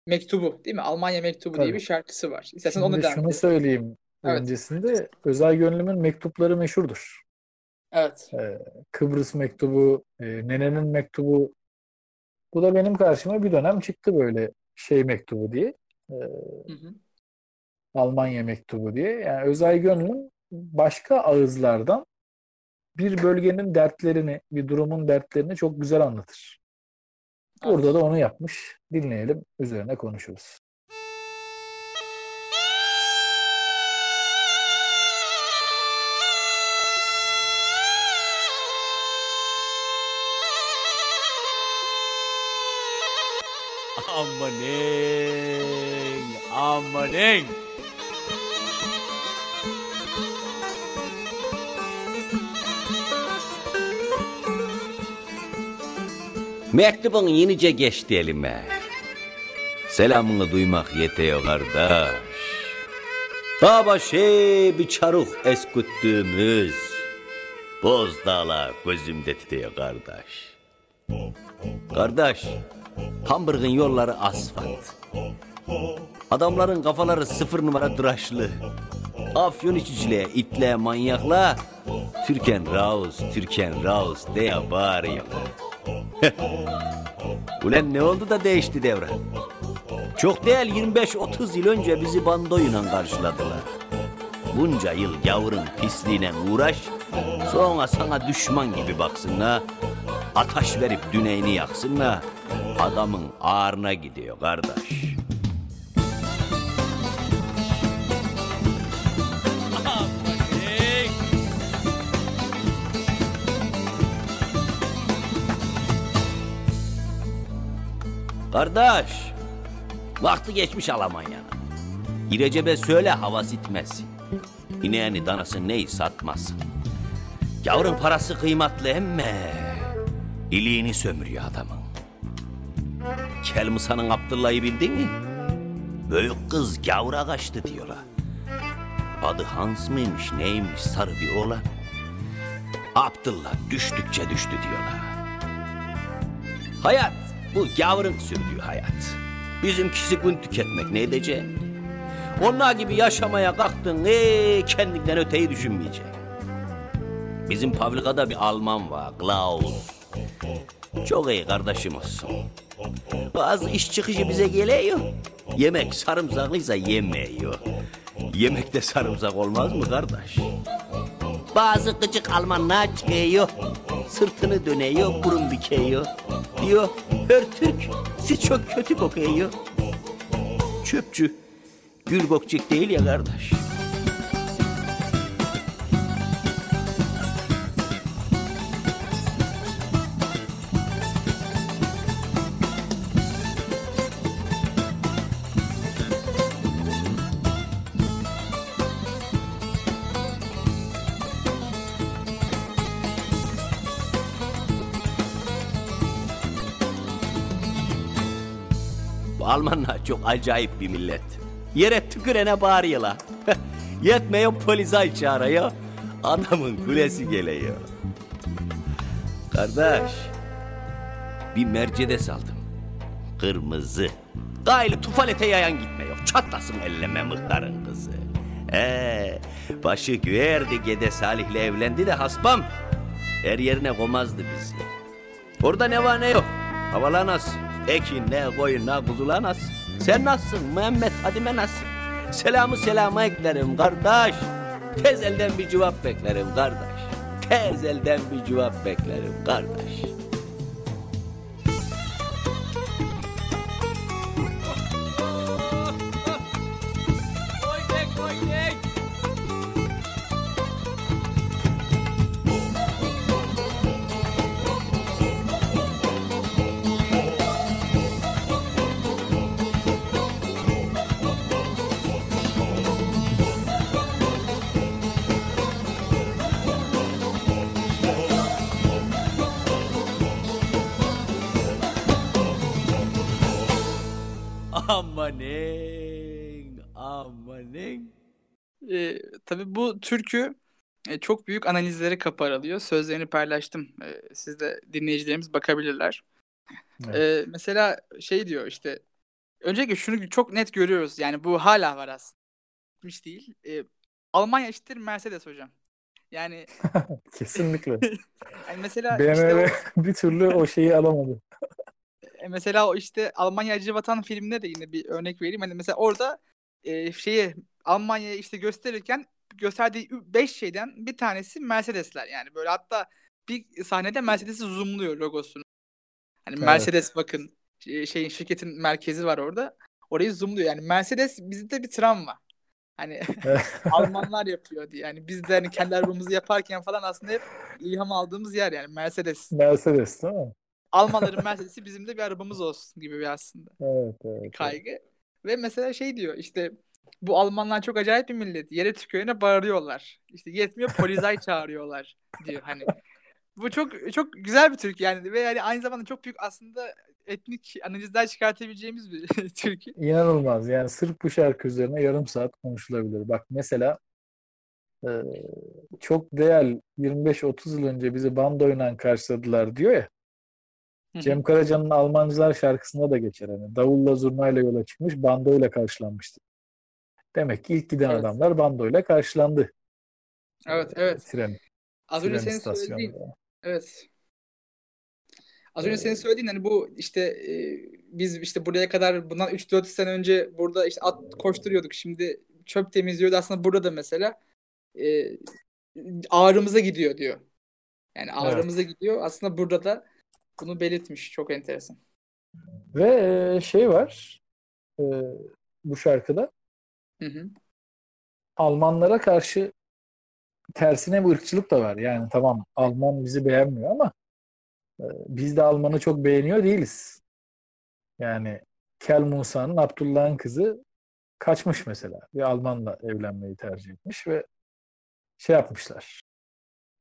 mektubu değil mi? Almanya mektubu diye Tabii. bir şarkısı var. İstersen onu Şimdi devam şunu söyleyeyim Evet. öncesinde Özay Gönlüm'ün mektupları meşhurdur. Evet. Ee, Kıbrıs mektubu, e, Nene'nin mektubu. Bu da benim karşıma bir dönem çıktı böyle şey mektubu diye. Ee, Hı hı. Almanya mektubu diye. Yani Özay Gönlüm başka ağızlardan bir bölgenin dertlerini, bir durumun dertlerini çok güzel anlatır. Burada da onu yapmış. Dinleyelim, üzerine konuşuruz. Amaneng, amaneng. Mektubun yenice geçti elime. Selamını duymak yetiyor kardeş. Dağ başı bir çaruk esküttüğümüz Bozdağlar gözümde titiyor kardeş. Kardeş, Hamburg'un yolları asfalt. Adamların kafaları sıfır numara dıraşlı. Afyon içiciliğe, itle, manyakla Türken Raus, Türken Raus diye bağırıyorlar. Ulan ne oldu da değişti devre? Çok değil 25-30 yıl önce bizi bandoyla karşıladılar. Bunca yıl gavurun pisliğine uğraş, sonra sana düşman gibi baksınlar. Ataş verip düneğini yaksınlar. Adamın ağrına gidiyor kardeş. Kardeş, vakti geçmiş Almanya'nın. İrecebe söyle hava sitmesin. İneğini danası neyi satmasın. Gavurun parası kıymetli emme. İliğini sömürüyor adamın. Kelmusa'nın Abdullah'ı bildin mi? Büyük kız gavura kaçtı diyorlar. Adı Hans mıymış neymiş sarı bir oğlan. Abdullah düştükçe düştü diyorlar. Hayat bu gavurun sürdüğü hayat. Bizimkisi gün tüketmek ne edeceksin? Onlar gibi yaşamaya kalktın ee, kendinden öteyi düşünmeyeceksin. Bizim fabrikada bir Alman var, Klaus. Çok iyi kardeşim olsun. Bazı iş çıkışı bize geliyor. Yemek sarımsaklıysa yemiyor. Yemekte sarımsak olmaz mı kardeş? Bazı gıcık Almanlar çıkıyor. Sırtını dönüyor, burun büküyor. Diyor, her Türk siz çok kötü kokuyor. Çöpçü, gül kokcuk değil ya kardeş. Almanlar çok acayip bir millet. Yere tükürene bağırıyorlar. Yetmiyor polizay çağırıyor. Adamın kulesi geliyor. Kardeş, bir Mercedes aldım. Kırmızı. Gayrı tufalete yayan gitme yok. Çatlasın elleme mıhtarın kızı. Ee, başı güverdi Gede Salih'le evlendi de hasbam. Her yerine komazdı bizi. Orada ne var ne yok. Havalar nasıl? Ekin ne, koyun ne, kuzular nasıl? Sen nasılsın Muhammed Fadime nasıl? Selamı selama eklerim kardeş. Tez elden bir cevap beklerim kardeş. Tez elden bir cevap beklerim kardeş. Ee, tabii bu türkü e, çok büyük analizlere kapı aralıyor. Sözlerini paylaştım. Ee, siz de dinleyicilerimiz bakabilirler. Evet. Ee, mesela şey diyor işte öncelikle şunu çok net görüyoruz. Yani bu hala var aslında. Hiç değil. Ee, Almanya eşittir Mercedes hocam. Yani, Kesinlikle. yani mesela işte BMW o, bir türlü o şeyi alamadı. e, mesela o işte Almanya Acı Vatan filminde de yine bir örnek vereyim. Hani mesela orada e, şeyi Almanya'yı işte gösterirken gösterdiği 5 şeyden bir tanesi Mercedesler. Yani böyle hatta bir sahnede Mercedes'i zoomluyor logosunu. Hani Evet. Mercedes bakın şey- şeyin şirketin merkezi var orada. Orayı zoomluyor. Yani Mercedes bizde bir travma. Hani Almanlar yapıyor diye. Yani biz de hani kendi arabamızı yaparken falan aslında hep ilham aldığımız yer yani Mercedes. Mercedes değil mi? Almanların Mercedes'i bizim de bir arabamız olsun gibi bir aslında Evet, evet. evet. kaygı. Ve mesela şey diyor işte bu Almanlar çok acayip bir millet. Yere tükürene bağırıyorlar. İşte yetmiyor polizay çağırıyorlar diyor hani. Bu çok çok güzel bir Türk yani ve yani aynı zamanda çok büyük aslında etnik analizler çıkartabileceğimiz bir Türk. İnanılmaz. Yani sırf bu şarkı üzerine yarım saat konuşulabilir. Bak mesela e, çok değerli 25-30 yıl önce bizi bandoyla karşıladılar diyor ya. Cem Karaca'nın Almancılar şarkısında da geçer. Hani davulla zurnayla yola çıkmış, bandoyla karşılanmıştı. Demek ki ilk giden Evet. adamlar bandoyla karşılandı. Evet evet. Tren, Az önce senin söylediğin. Evet. Az önce senin söylediğin hani bu işte e, biz işte buraya kadar bundan 3-4 sene önce burada işte at koşturuyorduk. Şimdi çöp temizliyordu. Aslında burada da mesela e, ağrımıza gidiyor diyor. Yani ağrımıza gidiyor. Aslında burada da bunu belirtmiş. Çok enteresan. Ve e, şey var e, bu şarkıda Hı hı. Almanlara karşı tersine bir ırkçılık da var. Yani tamam Alman bizi beğenmiyor ama e, biz de Alman'ı çok beğeniyor değiliz. Yani Kel Musa'nın Abdullah'ın kızı kaçmış mesela. Bir Almanla evlenmeyi tercih etmiş ve şey yapmışlar.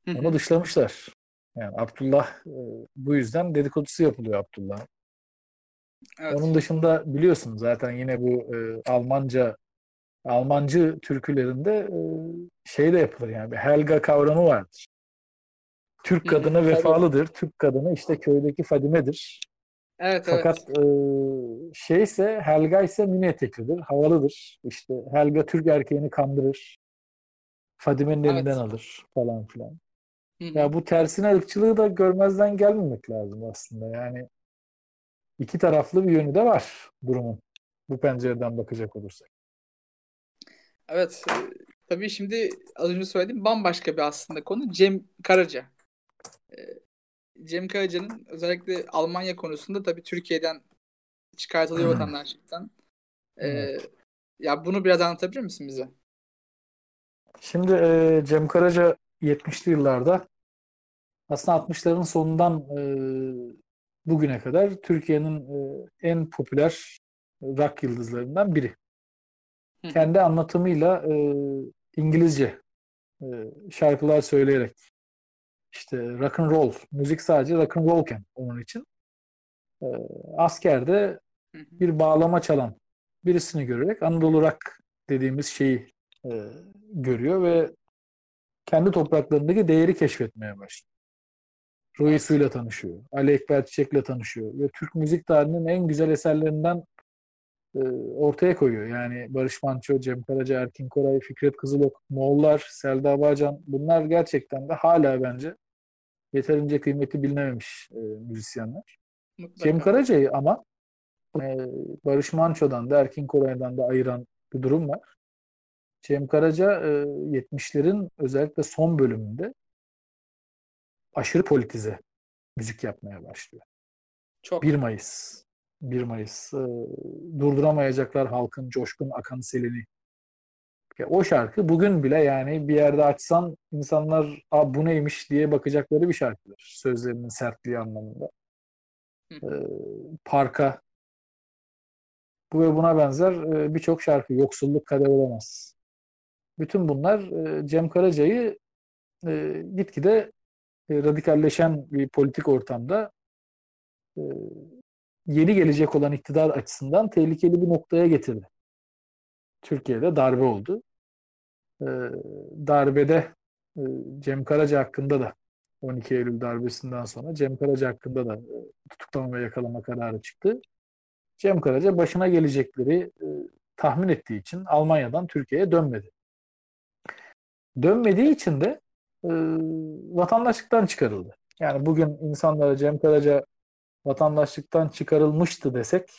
Onu dışlamışlar. Yani Abdullah e, bu yüzden dedikodusu yapılıyor Abdullah. Evet. Onun dışında biliyorsun zaten yine bu e, Almanca Almancı türkülerinde şey de yapılır yani bir Helga kavramı vardır. Türk Hı hı, kadını tabii. vefalıdır. Türk kadını işte köydeki Fadime'dir. Evet evet. Fakat e, şeyse Helga ise mini eteklidir, havalıdır. İşte Helga Türk erkeğini kandırır. Fadime'nin Evet. elinden alır falan filan. Hı hı. Ya bu tersine ırkçılığı da görmezden gelmemek lazım aslında. Yani iki taraflı bir yönü de var durumun. Bu pencereden bakacak olursak. Evet. e, Tabii şimdi az önce söylediğim bambaşka bir aslında konu Cem Karaca. Ee, Cem Karaca'nın özellikle Almanya konusunda tabii Türkiye'den çıkartılıyor vatandaşlıktan. Ee, ya bunu biraz anlatabilir misin bize? Şimdi e, Cem Karaca 70'li yıllarda aslında 60'ların sonundan e, bugüne kadar Türkiye'nin e, en popüler rock yıldızlarından biri. Kendi anlatımıyla e, İngilizce e, şarkılar söyleyerek işte rock and roll, müzik sadece rock and rollken onun için e, askerde bir bağlama çalan birisini görerek Anadolu rock dediğimiz şeyi e, görüyor ve kendi topraklarındaki değeri keşfetmeye başlıyor. Roy Su'yla tanışıyor. Ali Ekber Çiçek'le tanışıyor. Ve Türk müzik tarihinin en güzel eserlerinden ortaya koyuyor. Yani Barış Manço, Cem Karaca, Erkin Koray, Fikret Kızılok, Moğollar, Selda Bağcan bunlar gerçekten de hala bence yeterince kıymeti bilinememiş e, müzisyenler. Mutlaka. Cem Karaca'yı ama e, Barış Manço'dan da Erkin Koray'dan da ayıran bir durum var. Cem Karaca e, 70'lerin özellikle son bölümünde aşırı politize müzik yapmaya başlıyor. Çok. 1 Mayıs. 1 Mayıs. e, durduramayacaklar halkın coşkun akan selini. Ya O şarkı bugün bile yani bir yerde açsan insanlar Aa, bu neymiş diye bakacakları bir şarkıdır. Sözlerinin sertliği anlamında. E, parka bu ve buna benzer e, birçok şarkı. Yoksulluk kader olamaz. Bütün bunlar e, Cem Karaca'yı e, gitgide e, radikalleşen bir politik ortamda e, yeni gelecek olan iktidar açısından tehlikeli bir noktaya getirdi. Türkiye'de darbe oldu. E, darbede e, Cem Karaca hakkında da 12 Eylül darbesinden sonra Cem Karaca hakkında da e, tutuklama ve yakalama kararı çıktı. Cem Karaca başına gelecekleri e, tahmin ettiği için Almanya'dan Türkiye'ye dönmedi. Dönmediği için de e, vatandaşlıktan çıkarıldı. Yani bugün insanlara Cem Karaca vatandaşlıktan çıkarılmıştı desek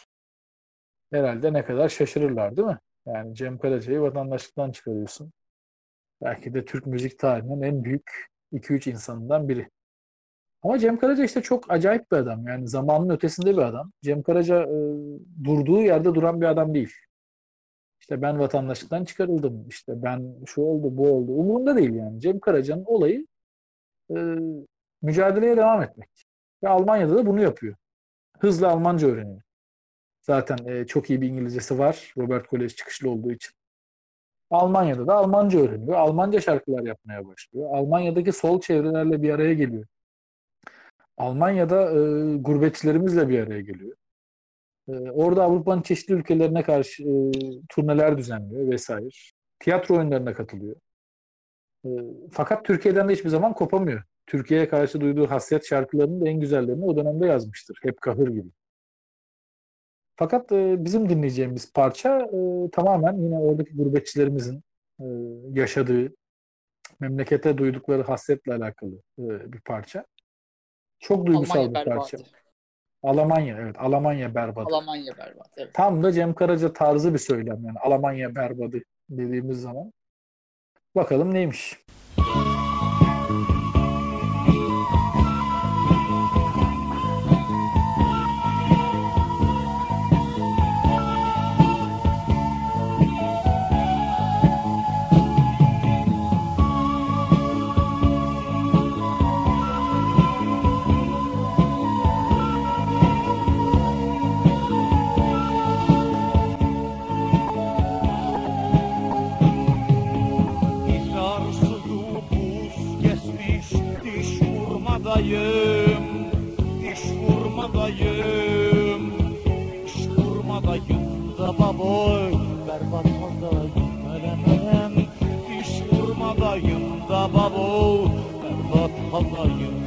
herhalde ne kadar şaşırırlar değil mi? Yani Cem Karaca'yı vatandaşlıktan çıkarıyorsun. Belki de Türk müzik tarihinin en büyük 2-3 insanından biri. Ama Cem Karaca işte çok acayip bir adam. Yani zamanın ötesinde bir adam. Cem Karaca e, durduğu yerde duran bir adam değil. İşte ben vatandaşlıktan çıkarıldım. İşte ben şu oldu, bu oldu. Umurunda değil yani. Cem Karaca'nın olayı e, mücadeleye devam etmek. Ve Almanya'da da bunu yapıyor. Hızla Almanca öğreniyor. Zaten e, çok iyi bir İngilizcesi var. Robert Kolej çıkışlı olduğu için. Almanya'da da Almanca öğreniyor. Almanca şarkılar yapmaya başlıyor. Almanya'daki sol çevrelerle bir araya geliyor. Almanya'da e, gurbetçilerimizle bir araya geliyor. E, orada Avrupa'nın çeşitli ülkelerine karşı e, turneler düzenliyor vesaire. Tiyatro oyunlarına katılıyor. E, fakat Türkiye'den de hiçbir zaman kopamıyor. Türkiye'ye karşı duyduğu hasret şarkılarının da en güzellerini o dönemde yazmıştır. Hep kahır gibi. Fakat e, bizim dinleyeceğimiz parça e, tamamen yine oradaki gurbetçilerimizin e, yaşadığı, memlekete duydukları hasretle alakalı e, bir parça. Çok duygusal Almanya bir parça. berbat. Almanya evet. Almanya berbadı. Almanya berbat. Evet. Tam da Cem Karaca tarzı bir söylem yani. Almanya berbadı dediğimiz zaman. Bakalım neymiş. Vurmadayım Diş vurmadayım. Diş vurmadayım da baboy Berbat haldayım elemem Diş vurmadayım da baboy Berbat haldayım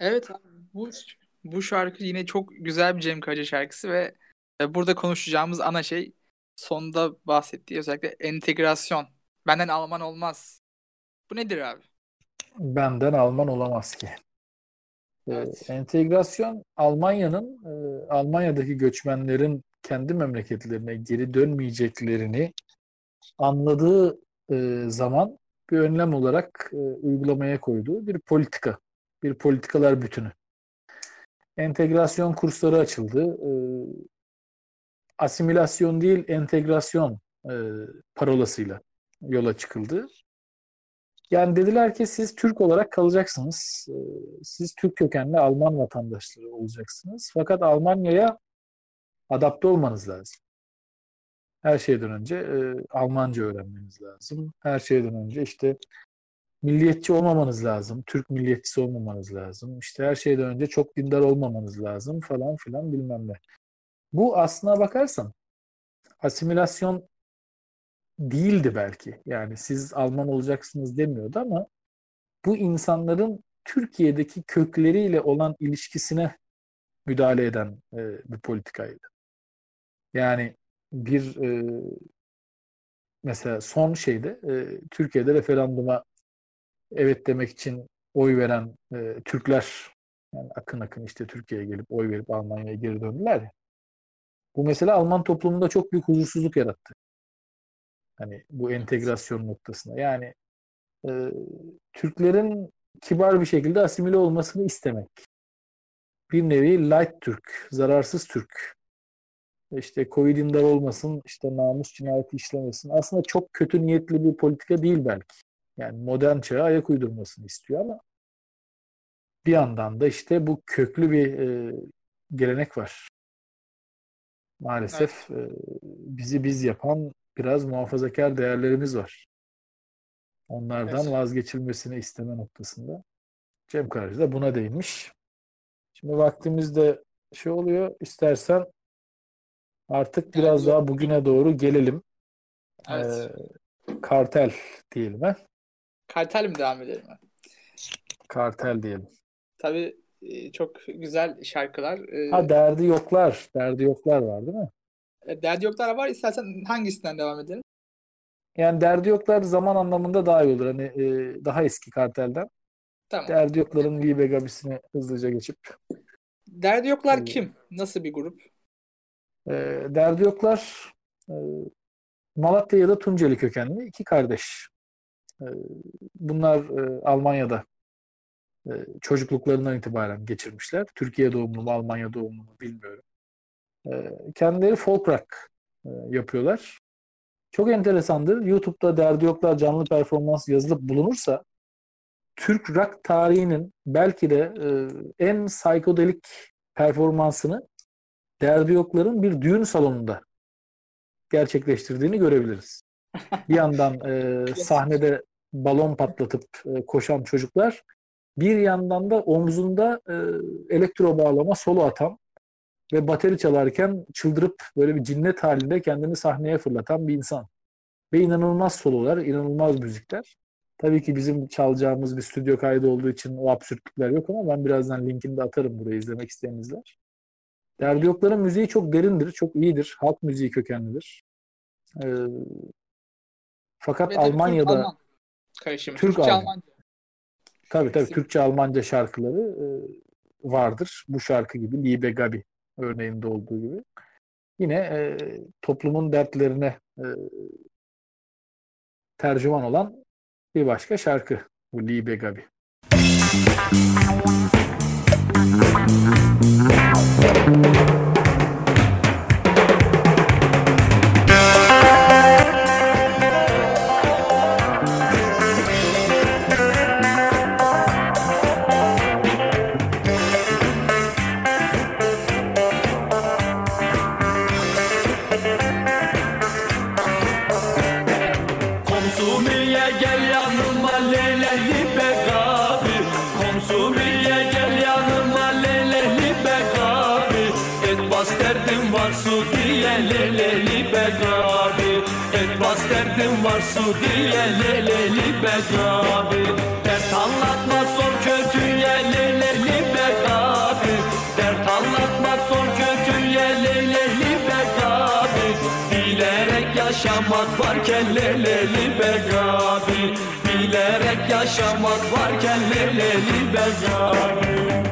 Evet abi, bu bu şarkı yine çok güzel bir Cem Karaca şarkısı ve e, burada konuşacağımız ana şey sonda bahsettiği özellikle entegrasyon. Benden Alman olmaz. Bu nedir abi? Benden Alman olamaz ki. Ee, Evet. entegrasyon Almanya'nın e, Almanya'daki göçmenlerin kendi memleketlerine geri dönmeyeceklerini anladığı e, zaman bir önlem olarak uygulamaya koyduğu bir politika, bir politikalar bütünü. Entegrasyon kursları açıldı. E, asimilasyon değil, entegrasyon e, parolasıyla yola çıkıldı. Yani dediler ki siz Türk olarak kalacaksınız. Ee, Siz Türk kökenli Alman vatandaşları olacaksınız. Fakat Almanya'ya adapte olmanız lazım. Her şeyden önce e, Almanca öğrenmeniz lazım. Her şeyden önce işte milliyetçi olmamanız lazım. Türk milliyetçisi olmamanız lazım. İşte her şeyden önce çok dindar olmamanız lazım falan filan bilmem ne. Bu aslına bakarsan asimilasyon değildi belki. Yani siz Alman olacaksınız demiyordu ama bu insanların Türkiye'deki kökleriyle olan ilişkisine müdahale eden e, bir politikaydı. Yani bir e, mesela son şeyde e, Türkiye'de referanduma evet demek için oy veren e, Türkler yani akın akın işte Türkiye'ye gelip oy verip Almanya'ya geri döndüler ya. Bu mesela Alman toplumunda çok büyük huzursuzluk yarattı. Hani bu entegrasyon noktasında. Yani e, Türklerin kibar bir şekilde asimile olmasını istemek. Bir nevi light Türk, zararsız Türk. İşte Covid imdar olmasın, işte namus cinayeti işlemesin. Aslında çok kötü niyetli bir politika değil belki. Yani modern çağa ayak uydurmasını istiyor ama bir yandan da işte bu köklü bir e, gelenek var. Maalesef e, bizi biz yapan biraz muhafazakar değerlerimiz var. Onlardan Evet. vazgeçilmesini isteme noktasında. Cem Karaca da buna değinmiş. Şimdi vaktimizde şey oluyor. İstersen artık biraz Evet. daha bugüne doğru gelelim. Evet. Ee, kartel diyelim ha. Kartel mi devam edelim? Kartel diyelim. Tabii e, çok güzel şarkılar. E, Ha derdi yoklar. Derdi yoklar var değil mi? e, Derdi Yoklar var. İstersen hangisinden devam edelim? Yani derdi yoklar zaman anlamında daha iyi olur. Hani e, daha eski kartelden. Tamam. Derdi yokların Libe Gabisi'ni hızlıca geçip. Derdi Yoklar Evet. kim? Nasıl bir grup? E, derdi yoklar e, Malatya ya da Tunceli kökenli iki kardeş. E, bunlar e, Almanya'da e, çocukluklarından itibaren geçirmişler. Türkiye doğumlu mu, Almanya doğumlu mu bilmiyorum. E, kendileri folk rock e, yapıyorlar. Çok enteresandır. YouTube'da Derdi Yoklar canlı performans yazılıp bulunursa Türk rock tarihinin belki de en psikodelik performansını Derdi Yoklar'ın bir düğün salonunda gerçekleştirdiğini görebiliriz. Bir yandan e, sahnede balon patlatıp e, koşan çocuklar, bir yandan da omzunda e, elektro bağlama solo atan ve bateri çalarken çıldırıp böyle bir cinnet halinde kendini sahneye fırlatan bir insan. Ve inanılmaz sololar, inanılmaz müzikler. Tabii ki bizim çalacağımız bir stüdyo kaydı olduğu için o absürtlükler yok ama ben birazdan linkini de atarım buraya izlemek isteyen izler. Derdi Yoklar'ın müziği çok derindir, çok iyidir. Halk müziği kökenlidir. Ee, fakat Almanya'da Alman karışımı. Türk Türkçe Alman. Almanca. Tabii tabii. Türkçe Almanca şarkıları e, vardır. Bu şarkı gibi Liebe Gabi örneğinde olduğu gibi. Yine e, toplumun dertlerine e, tercüman olan bir başka şarkı bu Liebe Gabi. Komsumiye derdim var su diye leleli bekabi Dert anlatmak zor kötüye leleli bekabi Dert anlatmak zor kötüye leleli bekabi Bilerek yaşamak varken leleli begabi Bilerek yaşamak varken leleli begabi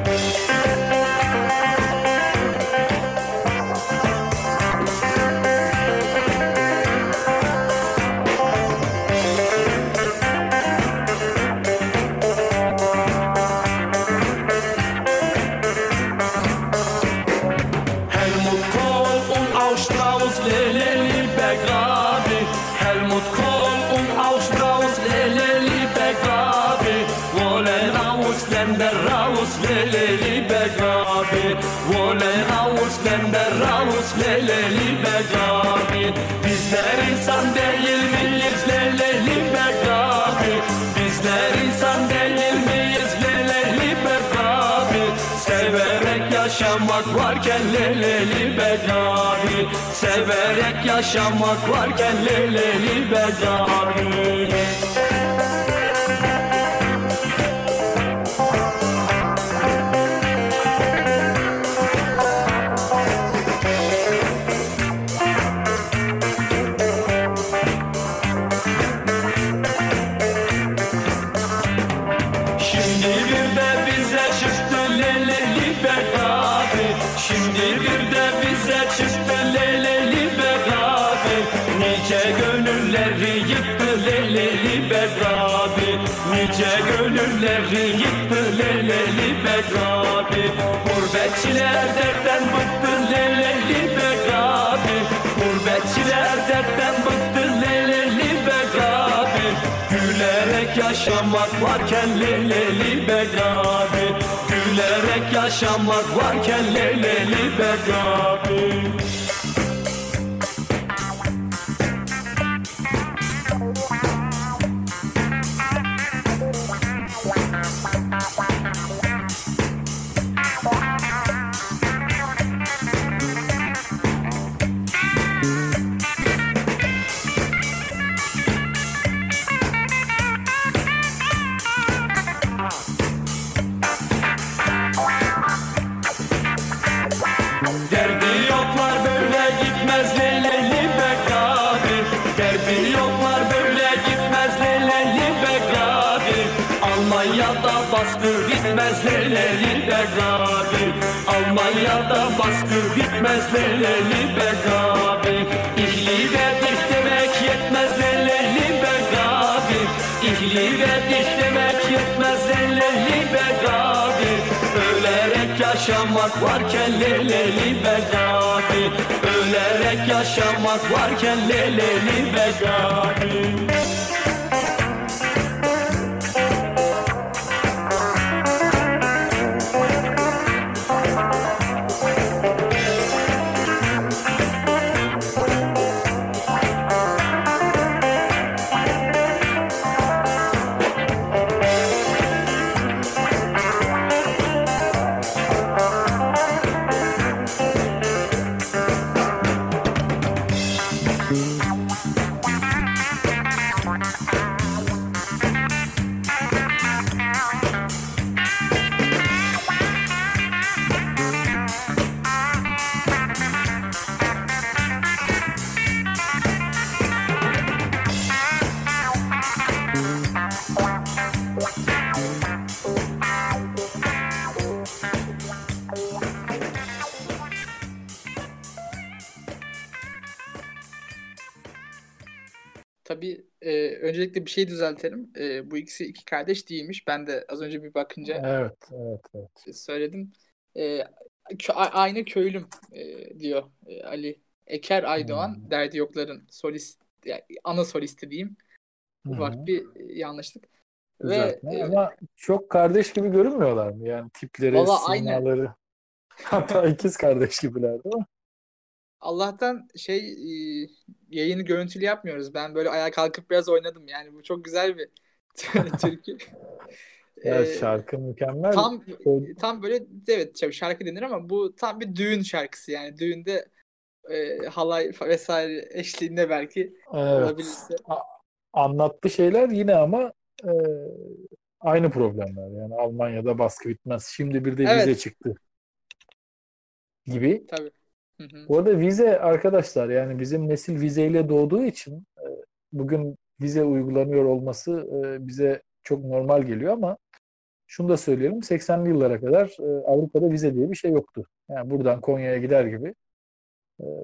leleli begabi Severek yaşamak varken leleli begabi gönülleri yıktı leleli begabi Gurbetçiler dertten bıktı leleli begabi Gurbetçiler dertten bıktı leleli begabi Gülerek yaşamak varken leleli begabi Gülerek yaşamak varken leleli begabi leleli begabi Almanya'da baskı bitmez leleli begabi İhli ve dik demek yetmez leleli begabi İhli ve dik demek yetmez leleli begabi Ölerek yaşamak varken leleli begabi Ölerek yaşamak varken leleli Tabii e, öncelikle bir şey düzeltelim. E, bu ikisi iki kardeş değilmiş. Ben de az önce bir bakınca Evet, evet, evet. söyledim. E, kö- a- aynı köylüm e, diyor e, Ali Eker Aydoğan. Hmm. Derdi Yoklar'ın solist, yani ana solisti diyeyim. Ufak hı. bir e, yanlışlık. Ve Düzeltme. e, Ama çok kardeş gibi görünmüyorlar mı? Yani tipleri, Valla aynı. simaları. Hatta ikiz kardeş gibiler değil mi? Allah'tan şey e, yayını görüntülü yapmıyoruz. Ben böyle ayağa kalkıp biraz oynadım. Yani bu çok güzel bir türkü. Ya E, şarkı mükemmel. tam Söyle- tam böyle evet şarkı denir ama bu tam bir düğün şarkısı yani düğünde e, halay vesaire eşliğinde belki Evet. olabilirse. A- Anlattığı şeyler yine ama e, aynı problemler. Yani Almanya'da baskı bitmez. Şimdi bir de vize Evet. çıktı gibi. Tabii. Hı hı. Bu arada vize arkadaşlar yani bizim nesil vizeyle doğduğu için e, bugün vize uygulanıyor olması e, bize çok normal geliyor ama şunu da söyleyelim 80'li yıllara kadar e, Avrupa'da vize diye bir şey yoktu. Yani buradan Konya'ya gider gibi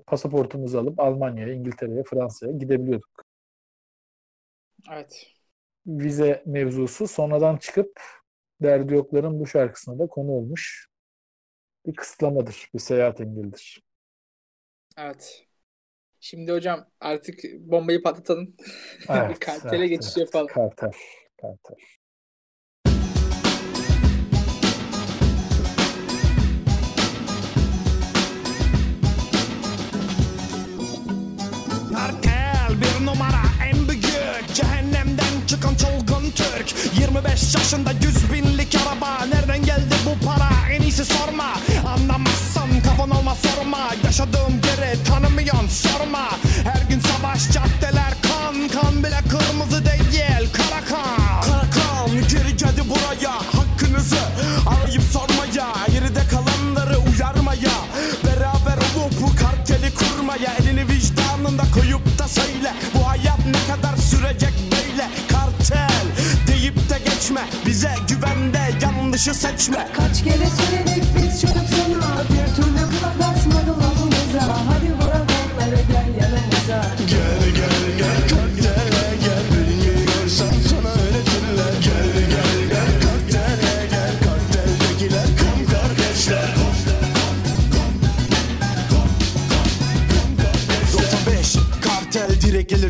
pasaportumuzu alıp Almanya'ya, İngiltere'ye, Fransa'ya gidebiliyorduk. Evet. Vize mevzusu sonradan çıkıp Derdi Yoklar'ın bu şarkısına da konu olmuş bir kısıtlamadır, bir seyahat engelidir. Evet. Şimdi hocam artık bombayı patlatalım. Evet, kartele evet, geçiş yapalım. Kartel. Kartel Türk. 25 yaşında 100 binlik araba. Nereden geldi bu para? En iyisi sorma. Anlamazsan kafan olma sorma. Yaşadığım yeri tanımıyorsun sorma. Her gün savaş caddeler kan. Kan bile kırmızı değil kara kan. Kara kan geri geldi buraya. Hakkınızı arayıp sormaya. Geride kalanları uyarmaya. Beraber olup bu karteli kurmaya. Elini vicdanında koyup da söyle. Bu hayat ne kadar sürecek böyle? Kartel deyip de geçme. Bize güvende yanlışı seçme. Kaç kere söyledik biz çocuk sana Bir türlü kulak asmadı lafımıza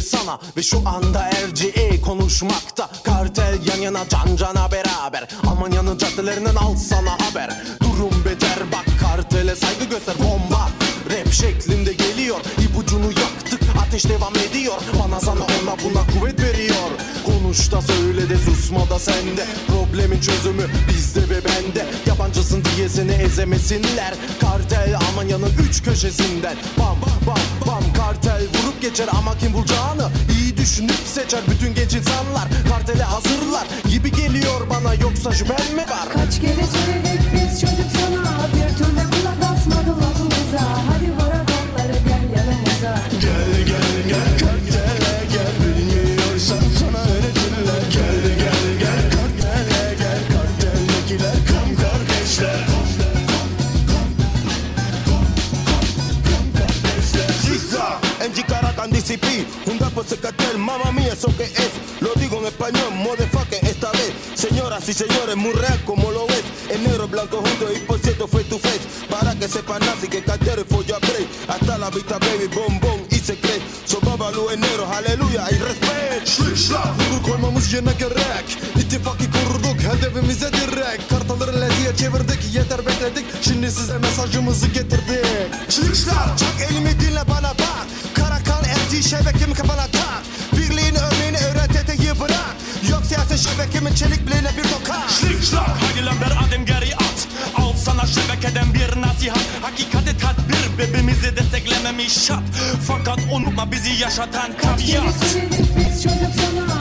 sana Ve şu anda RCE konuşmakta. Kartel yan yana can cana beraber. Almanya'nın caddelerinden al sana haber. Durum beter bak kartele saygı göster. Bomba Rap şeklinde geliyor. İpucunu yaktık ateş devam ediyor. Bana sana ona buna kuvvet veriyor Konuş da söyle de susma da sende. Problemin çözümü bizde ve bende. Yabancısın diye seni ezemesinler. Kartel Almanya'nın üç köşesinden. Bam bam bam. Kartel vurup geçer ama kim bulacağını iyi düşünüp seçer. Bütün genç insanlar Kartele hazırlar gibi geliyor bana. Yoksa şüphen mi var? Kaç kere söyledik Un rapo se cartel, mamá mía, eso que es, lo digo en español, motherfucker, esta vez, señoras y señores, muy real como lo ves, en negro, blanco junto y por cierto face to face, para que sepan así que cartel es folla break, hasta la vista baby, bombón y se cree, sobabalu en negro, aleluya y respect. Şlışla, vurur koymamız yerine gerek, ittifakı kurduk, hedefimize direkt, kartaları lediye çevirdik, yeter bekledik, şimdi size mesajımızı getirdik. Şlışlar, çak elimi dinle bana bak, FT şebekemi kafana tak, birliğin örneğini öğret eteği bırak, yok siyaset şebekemin çelik bileğine bir tokat. Schlickschlag, hadi lan bir adım geri at. Al sana şebekeden bir nasihat. Hakikati tedbir birbirimizi desteklememiş şart. Fakat unutma bizi yaşatan Kaç kere tabiat söyledik biz çocuk sana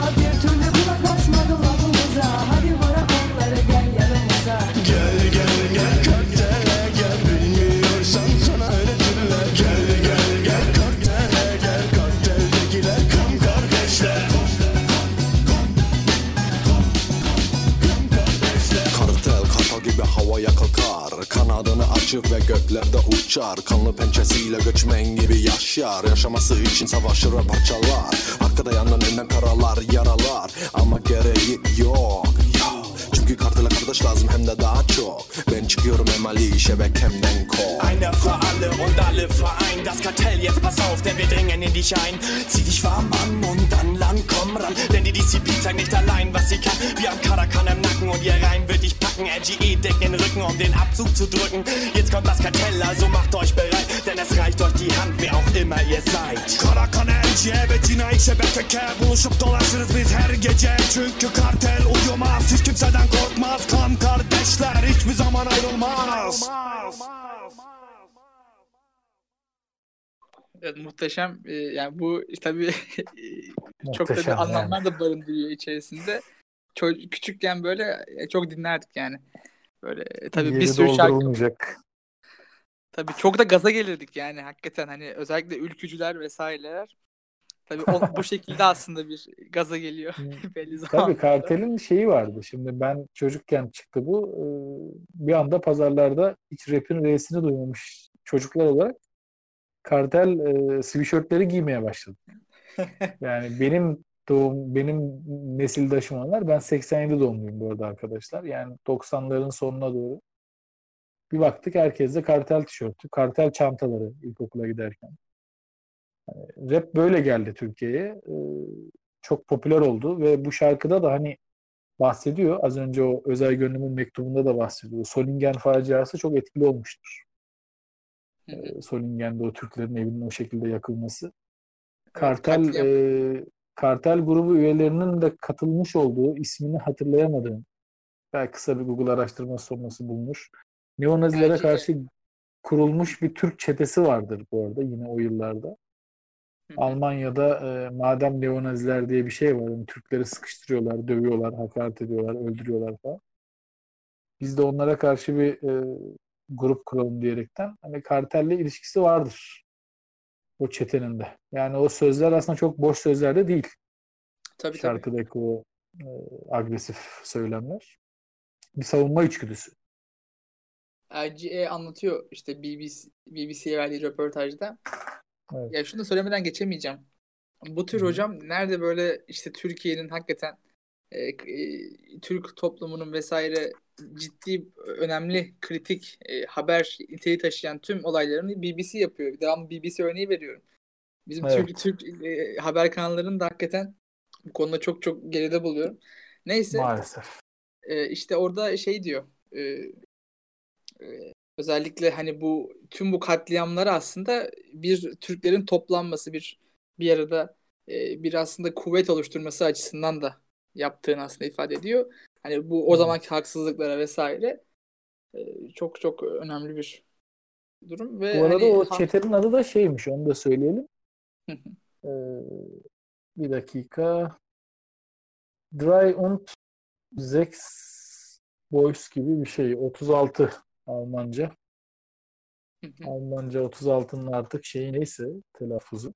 Açıp ve göklerde uçar. Kanlı pençesiyle göçmen gibi yaşar. Yaşaması için savaşır ve parçalar. Arkada yandan önden karalar yaralar. Ama gereği yok Çünkü kartela kardeş lazım hem de daha çok Ben çıkıyorum emali şebekemden kol Einer für alle und alle vereint. Das Kartell, jetzt pass auf, denn wir dringen in dich ein. Zieh dich warm an und dann lang, komm ran. Denn die DCP zeigt nicht allein, was sie kann. Wir haben Karakan im Nacken und ihr Reim wird dich packen. RGE deckt den Rücken, um den Abzug zu drücken. Jetzt kommt das Kartell, also macht euch bereit. Denn es reicht euch die Hand, wer auch immer ihr seid. Karakan elçi evet cinayet şebeke Buluşup dolaşırız biz her gece Çünkü kartel uyumaz Hiç kimseden korkmaz Kan kardeşler hiçbir zaman ayrılmaz Evet, muhteşem. Ee, yani bu tabii çok da bir anlamlar da barındırıyor içerisinde. Ço- küçükken böyle e, çok dinlerdik yani. Böyle e, tabii bir Yeri sürü şarkı. Tabii çok da gaza gelirdik yani hakikaten hani özellikle ülkücüler vesaireler. Tabii o, bu şekilde aslında bir gaza geliyor belli Tabii zamanlarda. kartelin şeyi vardı. Şimdi ben çocukken çıktı bu. Ee, Bir anda pazarlarda hiç rap'in R'sini duymamış çocuklar olarak kartel e, sweatshirtleri giymeye başladı. Yani benim doğum, benim nesildaşım olanlar ben 87 doğumluyum bu arada arkadaşlar. Yani 90'ların sonuna doğru. Bir baktık herkes de kartel tişörtü, kartel çantaları ilkokula giderken. Yani rap böyle geldi Türkiye'ye. Ee, çok popüler oldu ve bu şarkıda da hani bahsediyor. Az önce o Özel Gönlüm'ün mektubunda da bahsediyor. Solingen faciası çok etkili olmuştur. Ee, Solingen'de o Türklerin evinin o şekilde yakılması. Kartel e, kartel grubu üyelerinin de katılmış olduğu ismini hatırlayamadığım belki kısa bir Google araştırması sonrası bulmuş. Neonazilere karşı kurulmuş bir Türk çetesi vardır bu arada yine o yıllarda. Almanya'da e, madem neonaziler diye bir şey var. Yani Türkleri sıkıştırıyorlar, dövüyorlar, hakaret ediyorlar, öldürüyorlar falan. Biz de onlara karşı bir e, grup kuralım diyerekten hani kartelle ilişkisi vardır. O çetenin de. Yani o sözler aslında çok boş sözler de değil. Tabii tabii. Şarkıdaki o e, agresif söylemler. Bir savunma içgüdüsü. RGE anlatıyor işte BBC, BBC'ye verdiği röportajda. Evet. Ya şunu da söylemeden geçemeyeceğim. Bu tür hocam nerede böyle işte Türkiye'nin hakikaten e, e, Türk toplumunun vesaire ciddi önemli kritik e, haber niteliği taşıyan tüm olaylarını BBC yapıyor. Devamlı BBC örneği veriyorum. Bizim Evet. Türk Türk e, haber kanallarını da hakikaten bu konuda çok çok geride buluyorum. Neyse Maalesef. e, işte orada şey diyor e, e, özellikle hani bu tüm bu katliamları aslında bir Türklerin toplanması bir bir arada e, bir aslında kuvvet oluşturması açısından da yaptığını aslında ifade ediyor. Hani bu o zamanki haksızlıklara vesaire e, çok çok önemli bir durum ve Bu arada hani o çetenin adı da şeymiş onu da söyleyelim. Ee, bir dakika. Dry und Sechs Boys gibi bir şey. 36 Almanca. Almanca 36'nın artık şeyi neyse telaffuzu.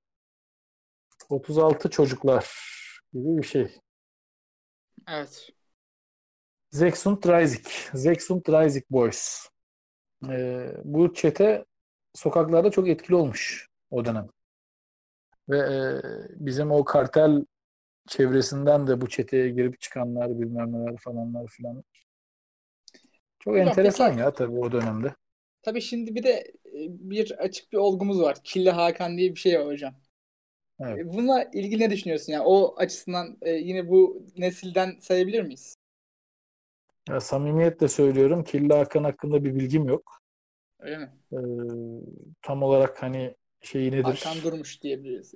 36 çocuklar gibi bir şey. evet Sechs und Dreißig. Sechs und Dreißig Boys. Ee, bu çete sokaklarda çok etkili olmuş o dönem. Ve e, bizim o kartel çevresinden de bu çeteye girip çıkanlar bilmem neler falanlar filan. Çok Hocam enteresan peki- ya tabii o dönemde. tabii şimdi bir de e, bir açık bir olgumuz var. Kille Hakan diye bir şey var hocam. Evet. E, Bununla ilgili ne düşünüyorsun? Yani o açısından e, yine bu nesilden sayabilir miyiz? Ya, samimiyetle söylüyorum Killa Hakan hakkında bir bilgim yok. Öyle mi? Ee, tam olarak hani şeyi nedir? Hakan Durmuş diyebiliriz.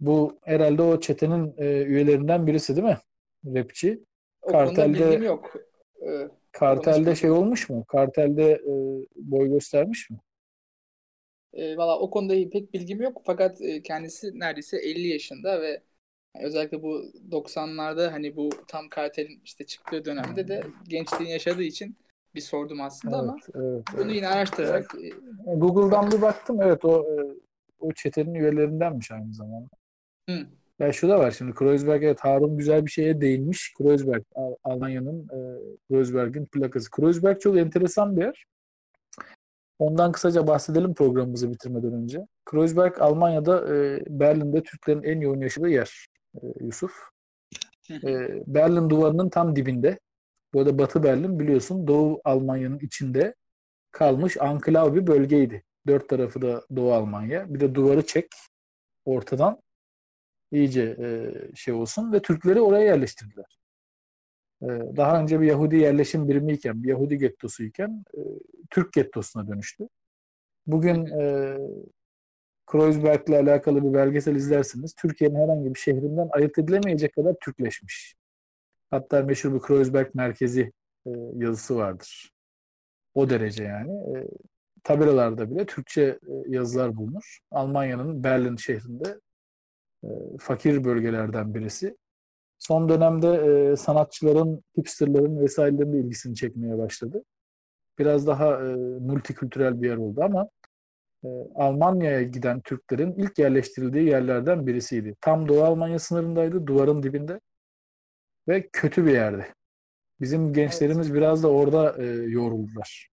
Bu herhalde o çetenin e, üyelerinden birisi değil mi? Rapçi. O Kartelde bilgim yok. Ee, Kartelde şey olmuş mu? Kartelde e, boy göstermiş mi? e, valla o konuda pek bilgim yok fakat e, kendisi neredeyse 50 yaşında ve özellikle bu 90'larda hani bu tam kartelin işte çıktığı dönemde de gençliğini yaşadığı için bir sordum aslında ama Evet, evet, bunu evet. yine araştırarak e, Google'dan bir baktım. Evet o e, o çetenin üyelerindenmiş aynı zamanda. Hı. Ya şu da var şimdi Kreuzberg evet Harun güzel bir şeye değinmiş. Kreuzberg Al- Almanya'nın e, Kreuzberg'in plakası. Kreuzberg çok enteresan bir yer. Ondan kısaca bahsedelim programımızı bitirmeden önce. Kreuzberg Almanya'da e, Berlin'de Türklerin en yoğun yaşadığı yer e, Yusuf. E, Berlin duvarının tam dibinde. Bu arada Batı Berlin biliyorsun Doğu Almanya'nın içinde kalmış anklav bir bölgeydi. Dört tarafı da Doğu Almanya. Bir de duvarı çek ortadan iyice e, şey olsun ve Türkleri oraya yerleştirdiler. E, daha önce bir Yahudi yerleşim birimiyken, bir Yahudi gettosuyken e, Türk gettosuna dönüştü. Bugün e, Kreuzberg'le alakalı bir belgesel izlersiniz. Türkiye'nin herhangi bir şehrinden ayırt edilemeyecek kadar Türkleşmiş. Hatta meşhur bir Kreuzberg merkezi e, yazısı vardır. O derece yani. E, tabelalarda bile Türkçe e, yazılar bulunur. Almanya'nın Berlin şehrinde e, fakir bölgelerden birisi. Son dönemde e, sanatçıların, hipsterların vesairelerin de ilgisini çekmeye başladı. Biraz daha e, multikültürel bir yer oldu ama e, Almanya'ya giden Türklerin ilk yerleştirildiği yerlerden birisiydi. Tam Doğu Almanya sınırındaydı, duvarın dibinde ve kötü bir yerdi. Bizim gençlerimiz biraz da orada e, yoruldular.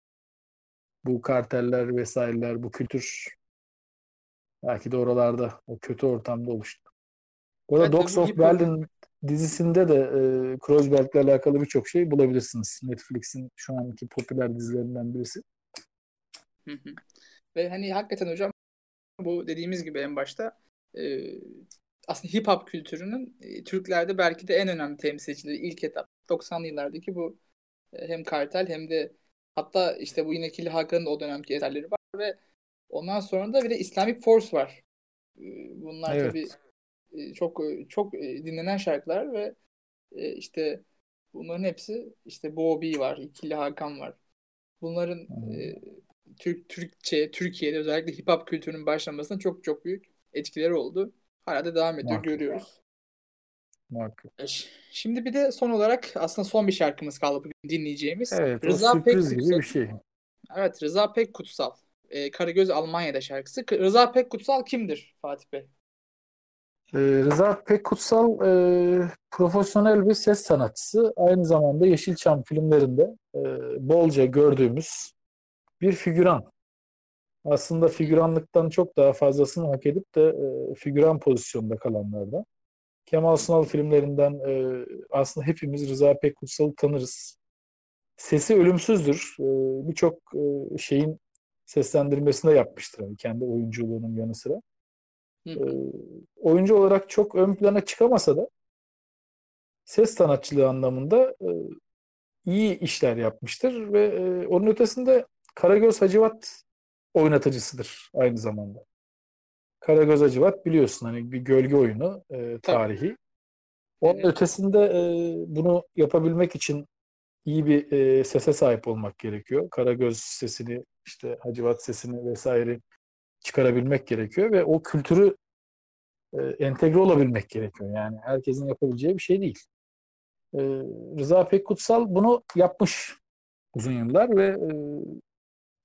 Bu karteller vesaireler, bu kültür belki de oralarda, o kötü ortamda oluştu. Arada Evet, Dogs of Berlin dizisinde de e, Kreuzberg'le alakalı birçok şey bulabilirsiniz. Netflix'in şu anki popüler dizilerinden birisi. Hı hı. Ve hani hakikaten hocam bu dediğimiz gibi en başta e, aslında hip hop kültürünün e, Türklerde belki de en önemli temsilcileri ilk etap 90'lı yıllardaki bu e, hem kartel hem de hatta işte bu yine Kili Hakan'ın o dönemki eserleri var ve ondan sonra da bir de Islamic Force var. E, bunlar Evet. tabii e, çok çok e, dinlenen şarkılar ve e, işte bunların hepsi işte Bobby var, İkili Hakan var. Bunların e, Türk Türkçe Türkiye'de özellikle hip hop kültürünün başlamasına çok çok büyük etkileri oldu. Hala da devam ediyor Muhakkak. görüyoruz. E, ş- Şimdi bir de son olarak aslında son bir şarkımız kaldı bugün dinleyeceğimiz. Evet, o Rıza sürpriz gibi Pekkutsal- bir şey. Evet, Rıza Pekkutsal. E, Karagöz Almanya'da şarkısı. Rıza Pekkutsal kimdir Fatih Bey? Ee, Rıza Pekkutsal e, profesyonel bir ses sanatçısı. Aynı zamanda Yeşilçam filmlerinde e, bolca gördüğümüz bir figüran. Aslında figüranlıktan çok daha fazlasını hak edip de e, figüran pozisyonda kalanlardan. Kemal Sunal filmlerinden e, aslında hepimiz Rıza Pekkutsal'ı tanırız. Sesi ölümsüzdür. E, Birçok e, şeyin seslendirmesini de yapmıştır yani kendi oyunculuğunun yanı sıra. Hı E, hı. oyuncu olarak çok ön plana çıkamasa da ses sanatçılığı anlamında e, iyi işler yapmıştır ve e, onun ötesinde Karagöz Hacivat oynatıcısıdır aynı zamanda. Karagöz Hacivat biliyorsun hani bir gölge oyunu e, tarihi. Onun ötesinde e, bunu yapabilmek için iyi bir e, sese sahip olmak gerekiyor. Karagöz sesini işte Hacivat sesini vesaire çıkarabilmek gerekiyor ve o kültürü e, entegre olabilmek gerekiyor. Yani herkesin yapabileceği bir şey değil. E, Rıza Pekkutsal bunu yapmış uzun yıllar ve e,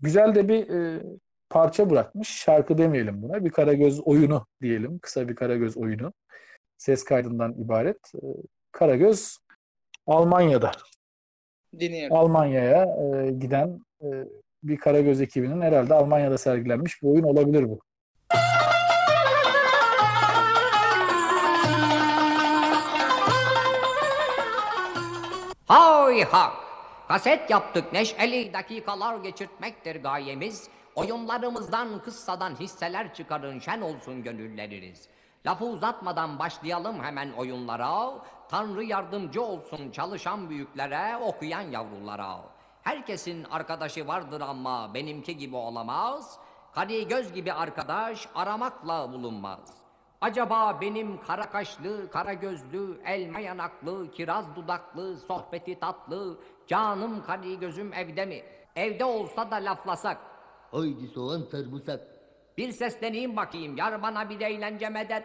güzel de bir e, parça bırakmış. Şarkı demeyelim buna. Bir Karagöz oyunu diyelim. Kısa bir Karagöz oyunu. Ses kaydından ibaret. E, Karagöz Almanya'da. Dinleyelim. Almanya'ya e, giden e, bir Karagöz ekibinin herhalde Almanya'da sergilenmiş bir oyun olabilir bu. Hay hak! Kaset yaptık neşeli dakikalar geçirtmektir gayemiz. Oyunlarımızdan kıssadan hisseler çıkarın şen olsun gönülleriniz. Lafı uzatmadan başlayalım hemen oyunlara. Tanrı yardımcı olsun çalışan büyüklere, okuyan yavrulara. Herkesin arkadaşı vardır ama benimki gibi olamaz. Kari göz gibi arkadaş aramakla bulunmaz. Acaba benim kara kaşlı, kara gözlü, elma yanaklı, kiraz dudaklı, sohbeti tatlı, canım kari gözüm evde mi? Evde olsa da laflasak. Haydi soğan sarımsak. Bir sesleneyim bakayım, yar bana bir eğlence medet.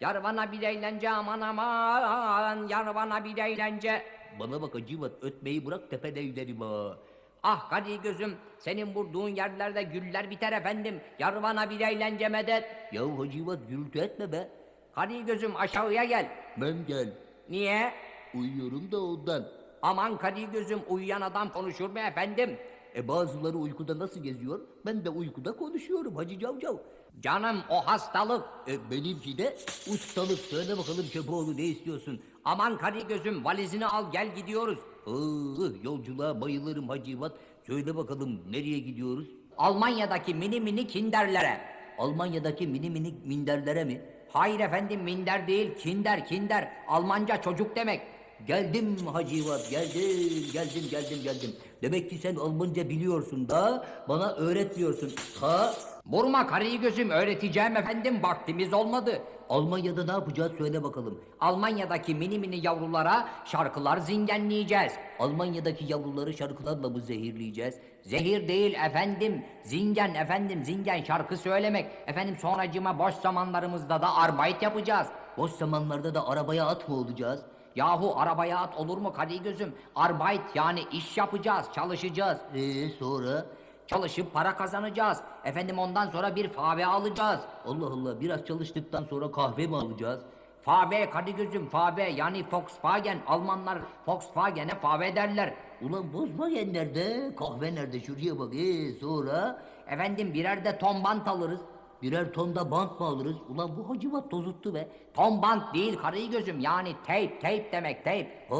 Yar bana bir eğlence aman aman, yar bana bir eğlence. Bana bak acıvat, ötmeyi bırak tepede yüzerim ha. Ah kadi gözüm, senin vurduğun yerlerde güller biter efendim. Yar bana bir eğlence medet. Ya hacıvat gürültü etme be. Hadi gözüm aşağıya gel. Ben gel. Niye? Uyuyorum da ondan. Aman Kadir gözüm uyuyan adam konuşur mu efendim? E bazıları uykuda nasıl geziyor? Ben de uykuda konuşuyorum Hacı Cavcav. Canım o hastalık. E benimki de ustalık. Söyle bakalım Köpoğlu ne istiyorsun? Aman Kadir gözüm valizini al gel gidiyoruz. Aa, yolculuğa bayılırım Hacivat. Söyle bakalım nereye gidiyoruz? Almanya'daki mini mini kinderlere. Almanya'daki mini mini minderlere mi? Hayır efendim minder değil kinder kinder. Almanca çocuk demek. Geldim Hacivat geldim geldim geldim geldim. Demek ki sen Almanca biliyorsun da bana öğretmiyorsun. Ha? Vurma karıyı gözüm öğreteceğim efendim vaktimiz olmadı. Almanya'da ne yapacağız söyle bakalım. Almanya'daki mini mini yavrulara şarkılar zingenleyeceğiz. Almanya'daki yavruları şarkılarla mı zehirleyeceğiz? Zehir değil efendim. Zingen efendim zingen şarkı söylemek. Efendim sonracıma boş zamanlarımızda da arbait yapacağız. Boş zamanlarda da arabaya at mı olacağız? Yahu arabaya at olur mu Kadir gözüm? Arbait yani iş yapacağız, çalışacağız. Ee sonra? Çalışıp para kazanacağız. Efendim ondan sonra bir fave alacağız. Allah Allah biraz çalıştıktan sonra kahve mi alacağız? Fave Kadir gözüm fave yani Volkswagen. Almanlar Volkswagen'e fave derler. Ulan Volkswagen nerede? Kahve nerede? Şuraya bak. Ee sonra? Efendim birer de ton bant alırız. Birer ton da bant mı alırız? Ulan bu hacivat tozuttu be. Ton bant değil karıyı gözüm yani tape tape demek tape. Ha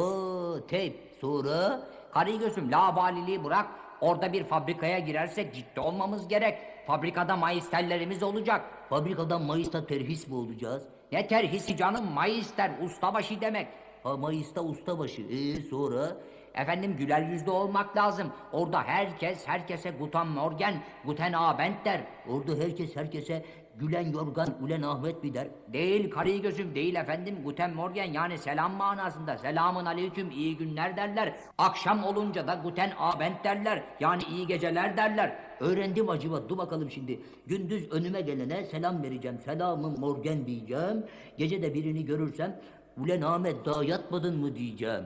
tape. Sonra? Karıyı gözüm labaliliği bırak. Orada bir fabrikaya girersek ciddi olmamız gerek. Fabrikada mayısterlerimiz olacak. Fabrikadan Mayıs'ta terhis mi olacağız? Ne terhisi canım mayıster ustabaşı demek. Ha Mayıs'ta ustabaşı. Ee sonra? Efendim güler yüzlü olmak lazım. Orada herkes herkese Guten Morgen, Guten Abend der. Orada herkes herkese Gülen Yorgan, Ulen Ahmet mi der? Değil karıyı gözüm değil efendim. Guten Morgen yani selam manasında. Selamın aleyküm iyi günler derler. Akşam olunca da Guten Abend derler. Yani iyi geceler derler. Öğrendim acaba. Dur bakalım şimdi. Gündüz önüme gelene selam vereceğim. Selamın morgen diyeceğim. Gece de birini görürsem Ulen Ahmet daha yatmadın mı diyeceğim.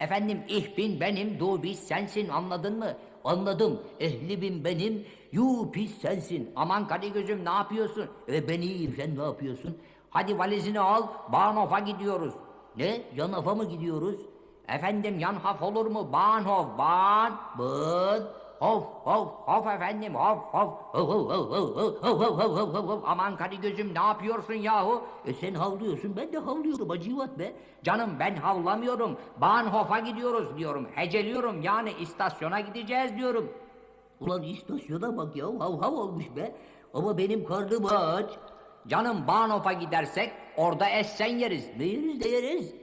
Efendim ich bin benim, du bist sensin anladın mı? Anladım. Ehli bin benim, yu pis sensin. Aman Kadir gözüm ne yapıyorsun? E ben iyiyim sen ne yapıyorsun? Hadi valizini al, Bahnhof'a gidiyoruz. Ne? Yanaf'a mı gidiyoruz? Efendim Yanhaf olur mu? Bahnhof, Bahn. Bahn. Hof, hof, hof efendim, hav hav hav hav hav hav hav hav hav. Aman Kadir gözüm ne yapıyorsun yahu? E sen havlıyorsun ben de havlıyorum acıvat be. Canım ben havlamıyorum. Bahnhof'a gidiyoruz diyorum. Heceliyorum yani istasyona gideceğiz diyorum. Ulan istasyona bak ya hav hav olmuş be. Ama benim karnım aç. Canım Bahnhof'a gidersek orada essen yeriz. Ne yeriz ne yeriz?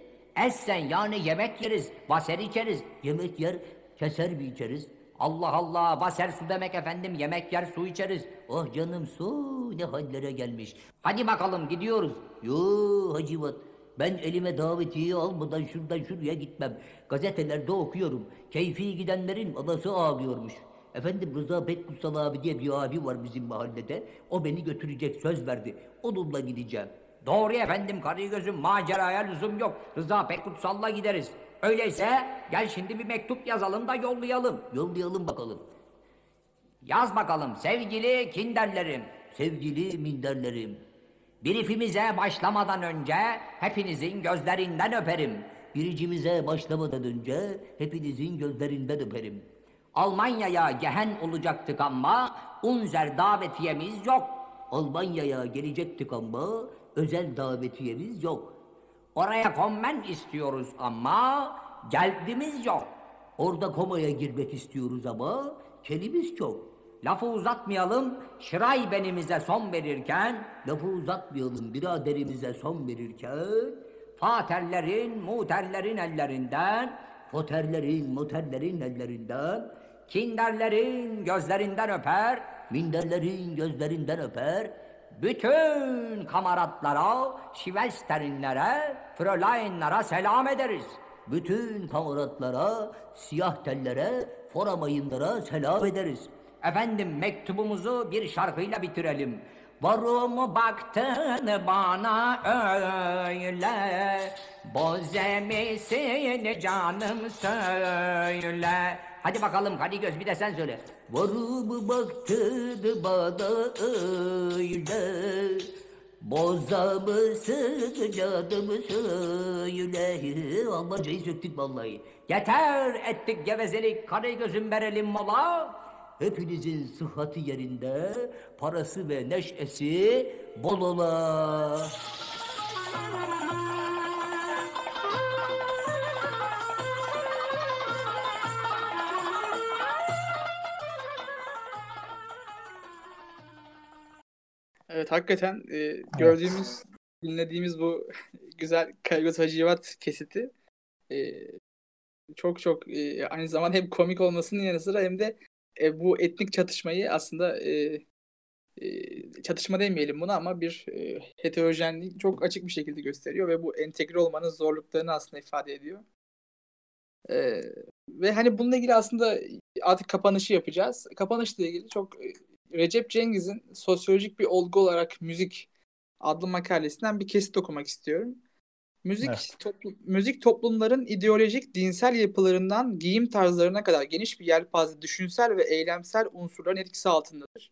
Essen yani yemek yeriz, vaser içeriz. Yemek yer, keser mi içeriz? Allah Allah, vaser su demek efendim, yemek yer su içeriz. Oh canım su ne hallere gelmiş. Hadi bakalım gidiyoruz. Yo Hacivat ben elime davetiyeyi almadan şuradan şuraya gitmem. Gazetelerde okuyorum. Keyfi gidenlerin anası ağlıyormuş. Efendim Rıza Bekkutsal abi diye bir abi var bizim mahallede. O beni götürecek söz verdi. Onunla gideceğim. Doğru efendim karı gözüm maceraya lüzum yok. Rıza Pekkutsalla gideriz. Öyleyse gel şimdi bir mektup yazalım da yollayalım. Yollayalım bakalım. Yaz bakalım sevgili kinderlerim. Sevgili minderlerim. Briefimize başlamadan önce hepinizin gözlerinden öperim. Biricimize başlamadan önce hepinizin gözlerinden öperim. Almanya'ya gehen olacaktık ama unzer davetiyemiz yok. Almanya'ya gelecektik ama özel davetiyemiz yok. Oraya kommen istiyoruz ama geldimiz yok. Orada komaya girmek istiyoruz ama kelimiz çok. Lafı uzatmayalım, şiraybenimize son verirken, lafı uzatmayalım biraderimize son verirken, faterlerin, muterlerin ellerinden, foterlerin, moterlerin ellerinden, kinderlerin gözlerinden öper, minderlerin gözlerinden öper, bütün kamaratlara, şivesterinlere, fröleinlere selam ederiz. Bütün kamaratlara, siyah tellere, foramayınlara selam ederiz. Efendim mektubumuzu bir şarkıyla bitirelim. Varum baktın bana öyle Boze misin canım söyle Hadi bakalım hadi göz bir de sen söyle Varum baktın bana öyle Boza mısın canım söyle. Almancayı söktük vallahi. Yeter ettik gevezelik. Kare gözüm verelim mola. Hepinizin sıhhati yerinde, parası ve neşesi bol ola. Evet hakikaten e, gördüğümüz, dinlediğimiz bu güzel Karagöz Hacivat kesiti e, çok çok e, aynı zamanda hem komik olmasının yanı sıra hem de e, bu etnik çatışmayı aslında e, e, çatışma demeyelim buna ama bir e, heterojenliği çok açık bir şekilde gösteriyor ve bu entegre olmanın zorluklarını aslında ifade ediyor. E, ve hani bununla ilgili aslında artık kapanışı yapacağız. Kapanışla ilgili çok e, Recep Cengiz'in sosyolojik bir olgu olarak müzik adlı makalesinden bir kesit okumak istiyorum. Müzik Evet. toplu- müzik toplumların ideolojik dinsel yapılarından giyim tarzlarına kadar geniş bir yelpaze düşünsel ve eylemsel unsurların etkisi altındadır.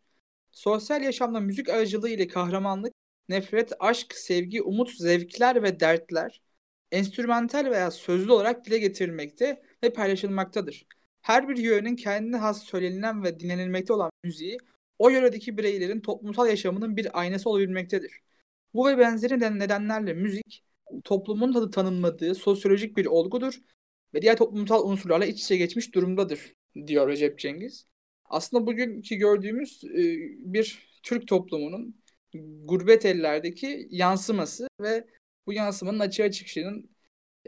Sosyal yaşamda müzik aracılığı ile kahramanlık, nefret, aşk, sevgi, umut, zevkler ve dertler enstrümantal veya sözlü olarak dile getirilmekte ve paylaşılmaktadır. Her bir yörenin kendine has söylenilen ve dinlenilmekte olan müziği o yöredeki bireylerin toplumsal yaşamının bir aynası olabilmektedir. Bu ve benzeri neden- nedenlerle müzik toplumun tadı tanımladığı sosyolojik bir olgudur ve diğer toplumsal unsurlarla iç içe geçmiş durumdadır diyor Recep Cengiz. Aslında bugünkü gördüğümüz e, bir Türk toplumunun gurbet ellerdeki yansıması ve bu yansımanın açığa çıkışının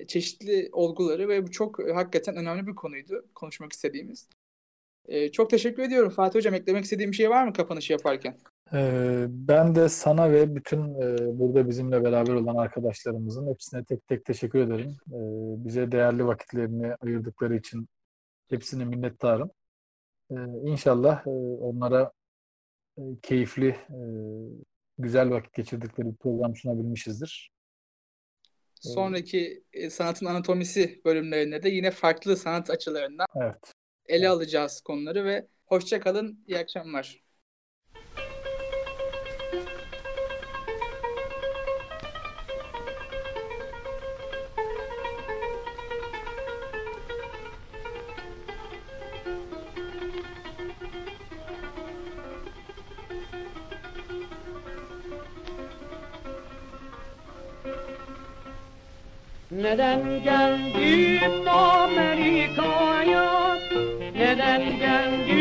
çeşitli olguları ve bu çok e, hakikaten önemli bir konuydu konuşmak istediğimiz. E, çok teşekkür ediyorum Fatih Hocam. Eklemek istediğim bir şey var mı kapanışı yaparken? Ee, ben de sana ve bütün e, burada bizimle beraber olan arkadaşlarımızın hepsine tek tek teşekkür ederim. Ee, bize değerli vakitlerini ayırdıkları için hepsine minnettarım. Ee, İnşallah e, onlara e, keyifli, e, güzel vakit geçirdikleri bir program sunabilmişizdir. Sonraki e, sanatın anatomisi bölümlerinde de yine farklı sanat açılarından Evet. Ele alacağız konuları ve hoşça kalın. İyi akşamlar. Neden geldim Amerika'ya? Neden